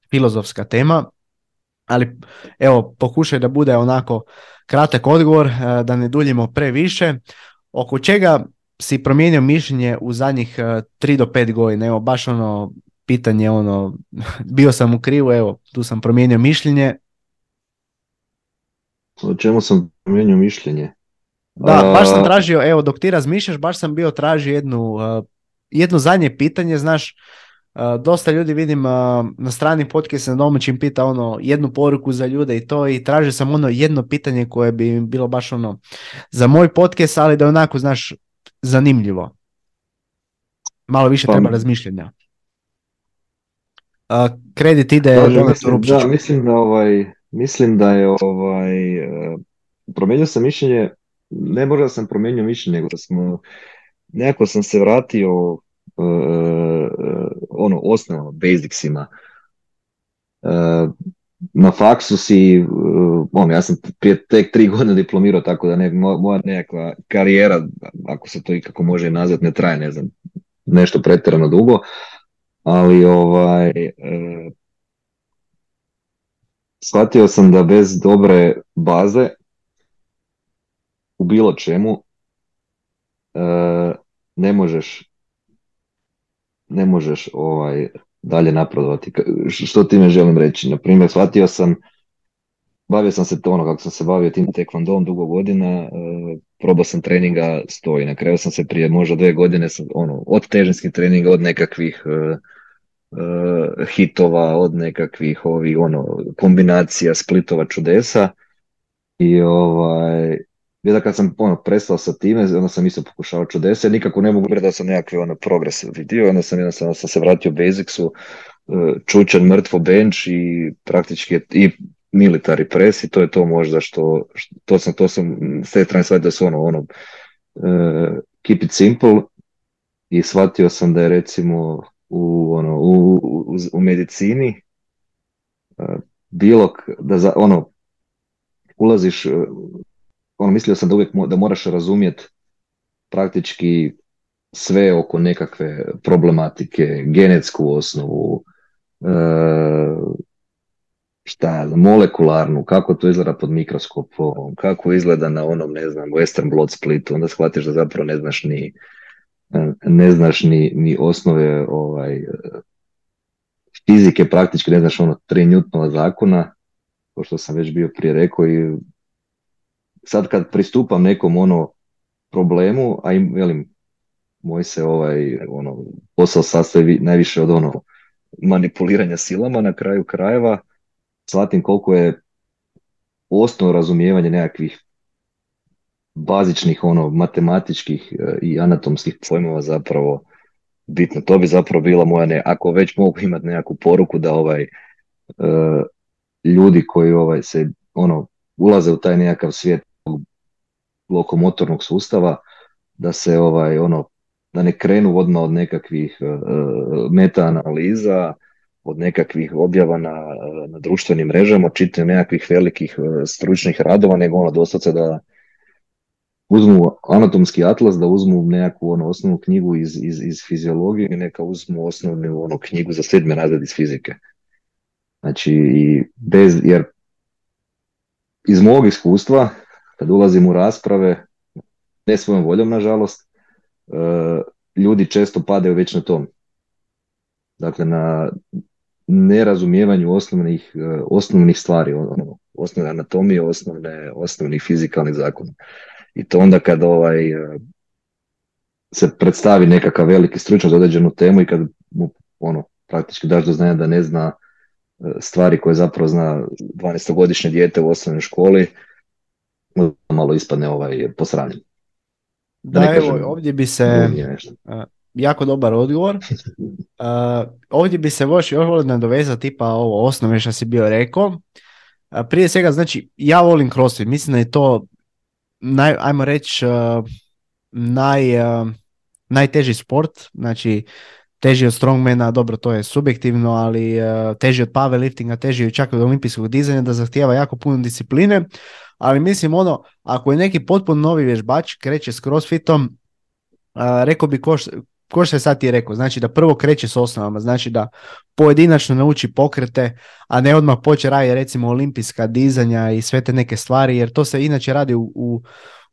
Speaker 1: filozofska tema, ali evo, pokušaj da bude onako kratak odgovor, e, da ne duljimo previše. Oko čega si promijenio mišljenje u zadnjih 3 e, do 5 godina? Evo, baš ono pitanje, ono, bio sam u krivu, evo, tu sam promijenio mišljenje.
Speaker 2: O čemu sam promijenio mišljenje?
Speaker 1: Da, baš sam tražio, evo, dok ti razmišljaš, baš sam bio tražio jednu, e, jedno zadnje pitanje, znaš, dosta ljudi vidim na strani podcast na domaćim pita ono jednu poruku za ljude i to i traže sam ono jedno pitanje koje bi bilo baš ono za moj podcast, ali da je onako, znaš, zanimljivo. Malo više pa, treba razmišljanja. Kredit ide
Speaker 2: da, mislim, da, mislim da ovaj, mislim da je ovaj, e, promijenio sam mišljenje, ne možda sam promijenio mišljenje, nego da smo, nekako sam se vratio uh, ono osnovno, basicsima. Uh, na faksu si, uh, ja sam prije tek tri godine diplomirao, tako da ne, moja nekakva karijera, ako se to ikako može nazvati, ne traje, ne znam, nešto pretjerano dugo, ali ovaj, uh, shvatio sam da bez dobre baze u bilo čemu ne možeš ne možeš ovaj dalje napredovati. Što time želim reći? Na primjer, shvatio sam, bavio sam se to ono kako sam se bavio tim tekvondom dugo godina, e, probao sam treninga stoji. Na kraju sam se prije možda dve godine ono, od težinskih treninga, od nekakvih e, e, hitova, od nekakvih ovih ono, kombinacija splitova čudesa. I ovaj da kad sam ono, prestao sa time, onda sam isto pokušao čudese, nikako ne mogu da sam nekakvi ono, progres vidio, onda sam jednostavno sam se vratio Basicsu, e, čučan mrtvo bench i praktički i military press i to je to možda što, to sam, to sam s te da su ono, ono, e, keep it simple. I shvatio sam da je recimo u, ono, u, u, u medicini bilo da za, ono ulaziš ono mislio sam da uvijek da moraš razumjeti praktički sve oko nekakve problematike, genetsku osnovu, e, šta molekularnu, kako to izgleda pod mikroskopom, kako izgleda na onom, ne znam, western blot splitu, onda shvatiš da zapravo ne znaš ni ne znaš ni, ni osnove ovaj, fizike, praktički ne znaš ono tri Newtonova zakona, kao što sam već bio prije rekao i sad kad pristupam nekom ono problemu, a im, velim, moj se ovaj ono posao sastoji najviše od ono manipuliranja silama na kraju krajeva shvatim koliko je osnovno razumijevanje nekakvih bazičnih ono matematičkih e, i anatomskih pojmova zapravo bitno. To bi zapravo bila moja ne, ako već mogu imati nekakvu poruku da ovaj e, ljudi koji ovaj se ono ulaze u taj nekakav svijet lokomotornog sustava da se ovaj ono da ne krenu odmah od nekakvih uh, meta-analiza, od nekakvih objava na, na društvenim mrežama, čitaju nekakvih velikih stručnih radova, nego ono doslovce da uzmu anatomski atlas, da uzmu nekakvu ono, osnovnu knjigu iz, iz, iz fiziologije i neka uzmu osnovnu ono, knjigu za sedmi razred iz fizike. Znači, i bez, jer iz mog iskustva, kad ulazim u rasprave, ne svojom voljom, nažalost, E, ljudi često padaju već na tom. Dakle, na nerazumijevanju osnovnih, e, osnovnih stvari, ono, osnovne anatomije, osnovne, osnovnih fizikalnih zakona. I to onda kad ovaj, e, se predstavi nekakav veliki stručnjak za određenu temu i kad mu ono, praktički daš do znanja da ne zna stvari koje zapravo zna 12-godišnje dijete u osnovnoj školi, malo ispadne ovaj posravljen.
Speaker 1: Da, evo, ovdje bi se, jako dobar odgovor, ovdje bi se još, još volio nadovezati tipa ovo osnove što si bio rekao. prije svega, znači, ja volim crossfit, mislim da je to, naj, ajmo reći, naj, najteži sport, znači, teži od strongmana, dobro to je subjektivno, ali teži od powerliftinga, teži čak od olimpijskog dizanja, da zahtijeva jako puno discipline, ali mislim ono, ako je neki potpuno novi vježbač, kreće s crossfitom, rekao bi ko, ko što je sad ti rekao, znači da prvo kreće s osnovama, znači da pojedinačno nauči pokrete, a ne odmah poče raditi recimo olimpijska dizanja i sve te neke stvari, jer to se inače radi u, u,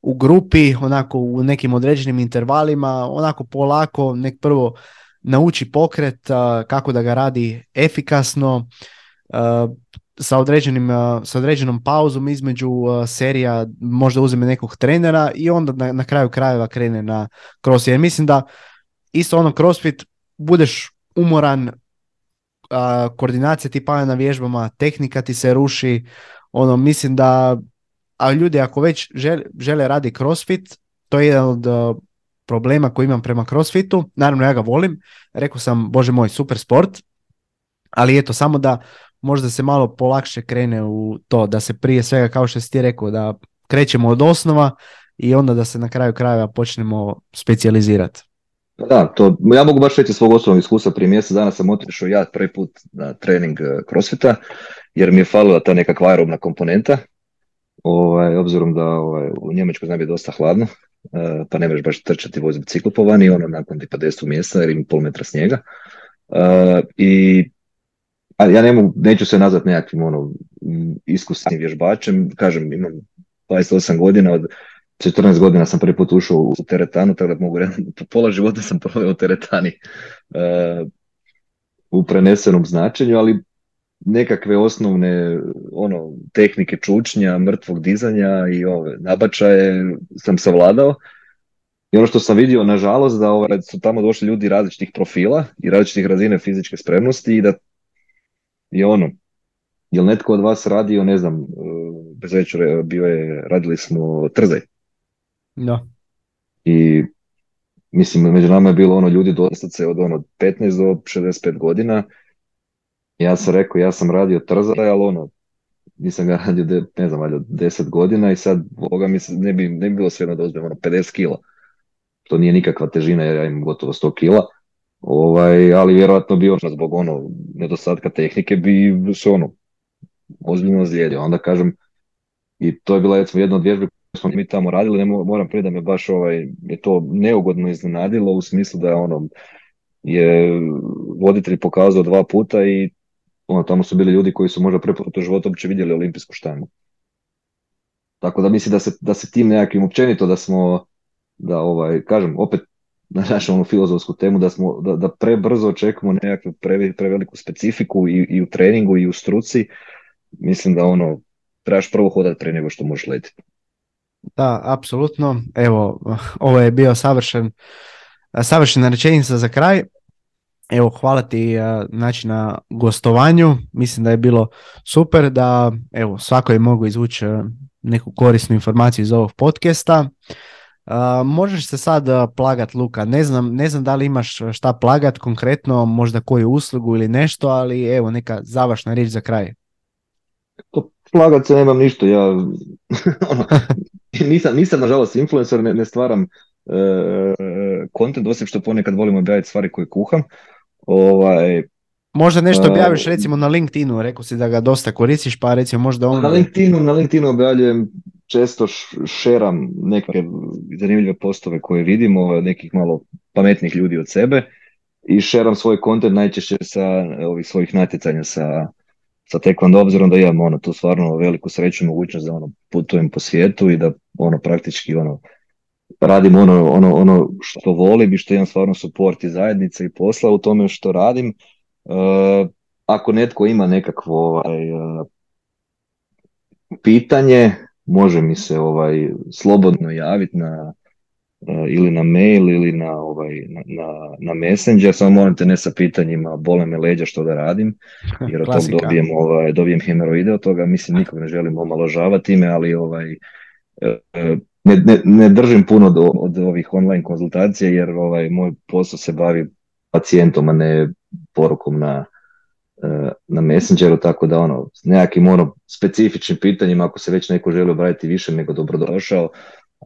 Speaker 1: u grupi, onako u nekim određenim intervalima, onako polako, nek prvo nauči pokret, kako da ga radi efikasno, sa, određenim, sa određenom pauzom između serija možda uzme nekog trenera i onda na, na kraju krajeva krene na crossfit. Jer mislim da isto ono crossfit budeš umoran, koordinacija ti pada na vježbama, tehnika ti se ruši, ono mislim da a ljudi ako već žele, žele radi crossfit, to je jedan od problema koji imam prema crossfitu, naravno ja ga volim, rekao sam, bože moj, super sport, ali eto, samo da možda se malo polakše krene u to, da se prije svega, kao što si ti rekao, da krećemo od osnova i onda da se na kraju krajeva počnemo specijalizirati.
Speaker 2: Pa da, to, ja mogu baš reći svog osobnog iskustva, prije mjesec dana sam otišao ja prvi put na trening eh, crossfita, jer mi je falila ta nekakva aerobna komponenta, ovaj, obzirom da ovaj, u Njemačkoj znam je dosta hladno, eh, pa ne možeš baš trčati voz biciklu po vani, ono nakon tipa 10 mjesta jer ima pol metra snijega. Uh, I ja ne mogu, neću se nazvat nekakvim ono, iskusnim vježbačem, kažem, imam 28 godina, od 14 godina sam prvi put ušao u teretanu, tako da mogu reći, pola života sam proveo u teretani uh, u prenesenom značenju, ali nekakve osnovne ono tehnike čučnja, mrtvog dizanja i ove nabačaje sam savladao. I ono što sam vidio, nažalost, da ovaj, su tamo došli ljudi različitih profila i različitih razine fizičke spremnosti i da je ono, jel netko od vas radio, ne znam, e, bez večera bio je, radili smo trzaj.
Speaker 1: Da.
Speaker 2: I mislim, među nama je bilo ono ljudi se od ono 15 do 65 godina. Ja sam rekao, ja sam radio trzaj, ali ono, nisam ga radio, ne znam, valjda 10 godina i sad ovoga mi se ne bi, ne bi bilo svejedno da uzmem ono 50 kila. što nije nikakva težina jer ja imam gotovo 100 kila, ovaj, ali vjerojatno bi ono zbog ono nedostatka tehnike bi se ono ozbiljno ozlijedio. Onda kažem, i to je bila recimo jedna od vježbi smo mi tamo radili, ne moram prije da me baš ovaj, je to neugodno iznenadilo u smislu da je ono, je voditelj pokazao dva puta i ono, tamo su bili ljudi koji su možda prvi put u životu uopće vidjeli olimpijsku štangu. Tako da mislim da se, da se tim nekakvim općenito da smo, da ovaj, kažem, opet na našu onu filozofsku temu, da, smo, da, da prebrzo očekujemo nekakvu pre, preveliku specifiku i, i u treningu i u struci. Mislim da ono, trebaš prvo hodati pre nego što možeš letiti.
Speaker 1: Da, apsolutno. Evo, ovo je bio savršen, savršena rečenica za kraj. Evo, hvala ti znači, na gostovanju. Mislim da je bilo super da evo, svako je mogu izvući neku korisnu informaciju iz ovog podcasta. možeš se sad plagat, Luka. Ne znam, ne znam da li imaš šta plagat konkretno, možda koju uslugu ili nešto, ali evo neka završna riječ za kraj.
Speaker 2: Plagat se nemam ništa, ja ono, nisam, nisam nažalost influencer, ne, ne stvaram kontent, e, osim što ponekad volim objaviti stvari koje kuham. Ovaj,
Speaker 1: Možda nešto objaviš recimo na LinkedInu, rekao si da ga dosta koristiš, pa recimo možda on...
Speaker 2: Na LinkedInu, na LinkedInu objavljujem, često šeram neke zanimljive postove koje vidimo, nekih malo pametnih ljudi od sebe i šeram svoj kontent najčešće sa ovih svojih natjecanja sa, sa taekwondo, obzirom da imam ono, tu stvarno veliku sreću mogućnost da ono, putujem po svijetu i da ono praktički ono, radim ono, ono, ono što volim i što imam stvarno suport i zajednice i posla u tome što radim. E, ako netko ima nekakvo ovaj, e, pitanje, može mi se ovaj, slobodno javiti na, ili na mail ili na, ovaj, na, na, messenger, samo morate ne sa pitanjima bole me leđa što da radim, jer od tog dobijem, ovaj, dobijem hemeroide od toga, mislim nikog ne želim omaložavati ime, ali ovaj, ne, ne, ne držim puno do, od ovih online konzultacija jer ovaj, moj posao se bavi pacijentom, a ne porukom na, e, na Messengeru, tako da ono, s nekakvim ono specifičnim pitanjima, ako se već neko želi obraditi više nego dobrodošao,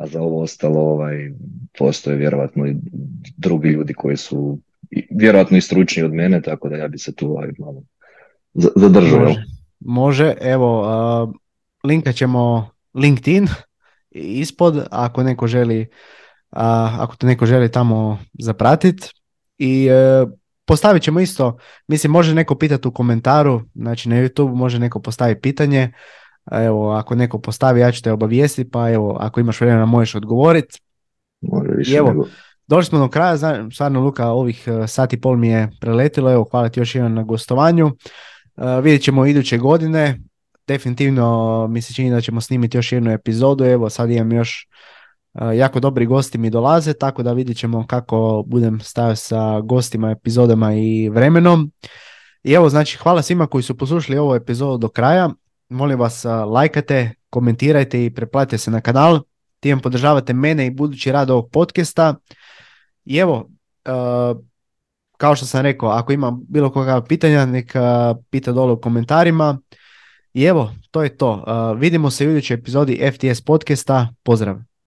Speaker 2: a za ovo ostalo ovaj, postoje vjerojatno i drugi ljudi koji su vjerojatno i stručni od mene, tako da ja bi se tu ovaj, malo zadržao.
Speaker 1: Može, može. evo, uh, linka ćemo LinkedIn ispod, ako neko želi ako te neko želi tamo zapratiti i uh, postavit ćemo isto, mislim može neko pitati u komentaru, znači na YouTube može neko postaviti pitanje, evo ako neko postavi ja ću te obavijestiti, pa evo ako imaš vremena možeš odgovoriti.
Speaker 2: Može više
Speaker 1: evo, Došli smo do kraja, stvarno Luka ovih e, sat i pol mi je preletilo, evo hvala ti još jedan na gostovanju. Uh, vidjet ćemo iduće godine, definitivno mi se čini da ćemo snimiti još jednu epizodu, evo sad imam još jako dobri gosti mi dolaze, tako da vidjet ćemo kako budem stavio sa gostima, epizodama i vremenom. I evo, znači, hvala svima koji su poslušali ovu epizodu do kraja. Molim vas, lajkate, komentirajte i preplatite se na kanal. Tijem podržavate mene i budući rad ovog podcasta. I evo, kao što sam rekao, ako ima bilo koga pitanja, neka pita dole u komentarima. I evo, to je to. vidimo se u idućoj epizodi FTS podcasta. Pozdrav!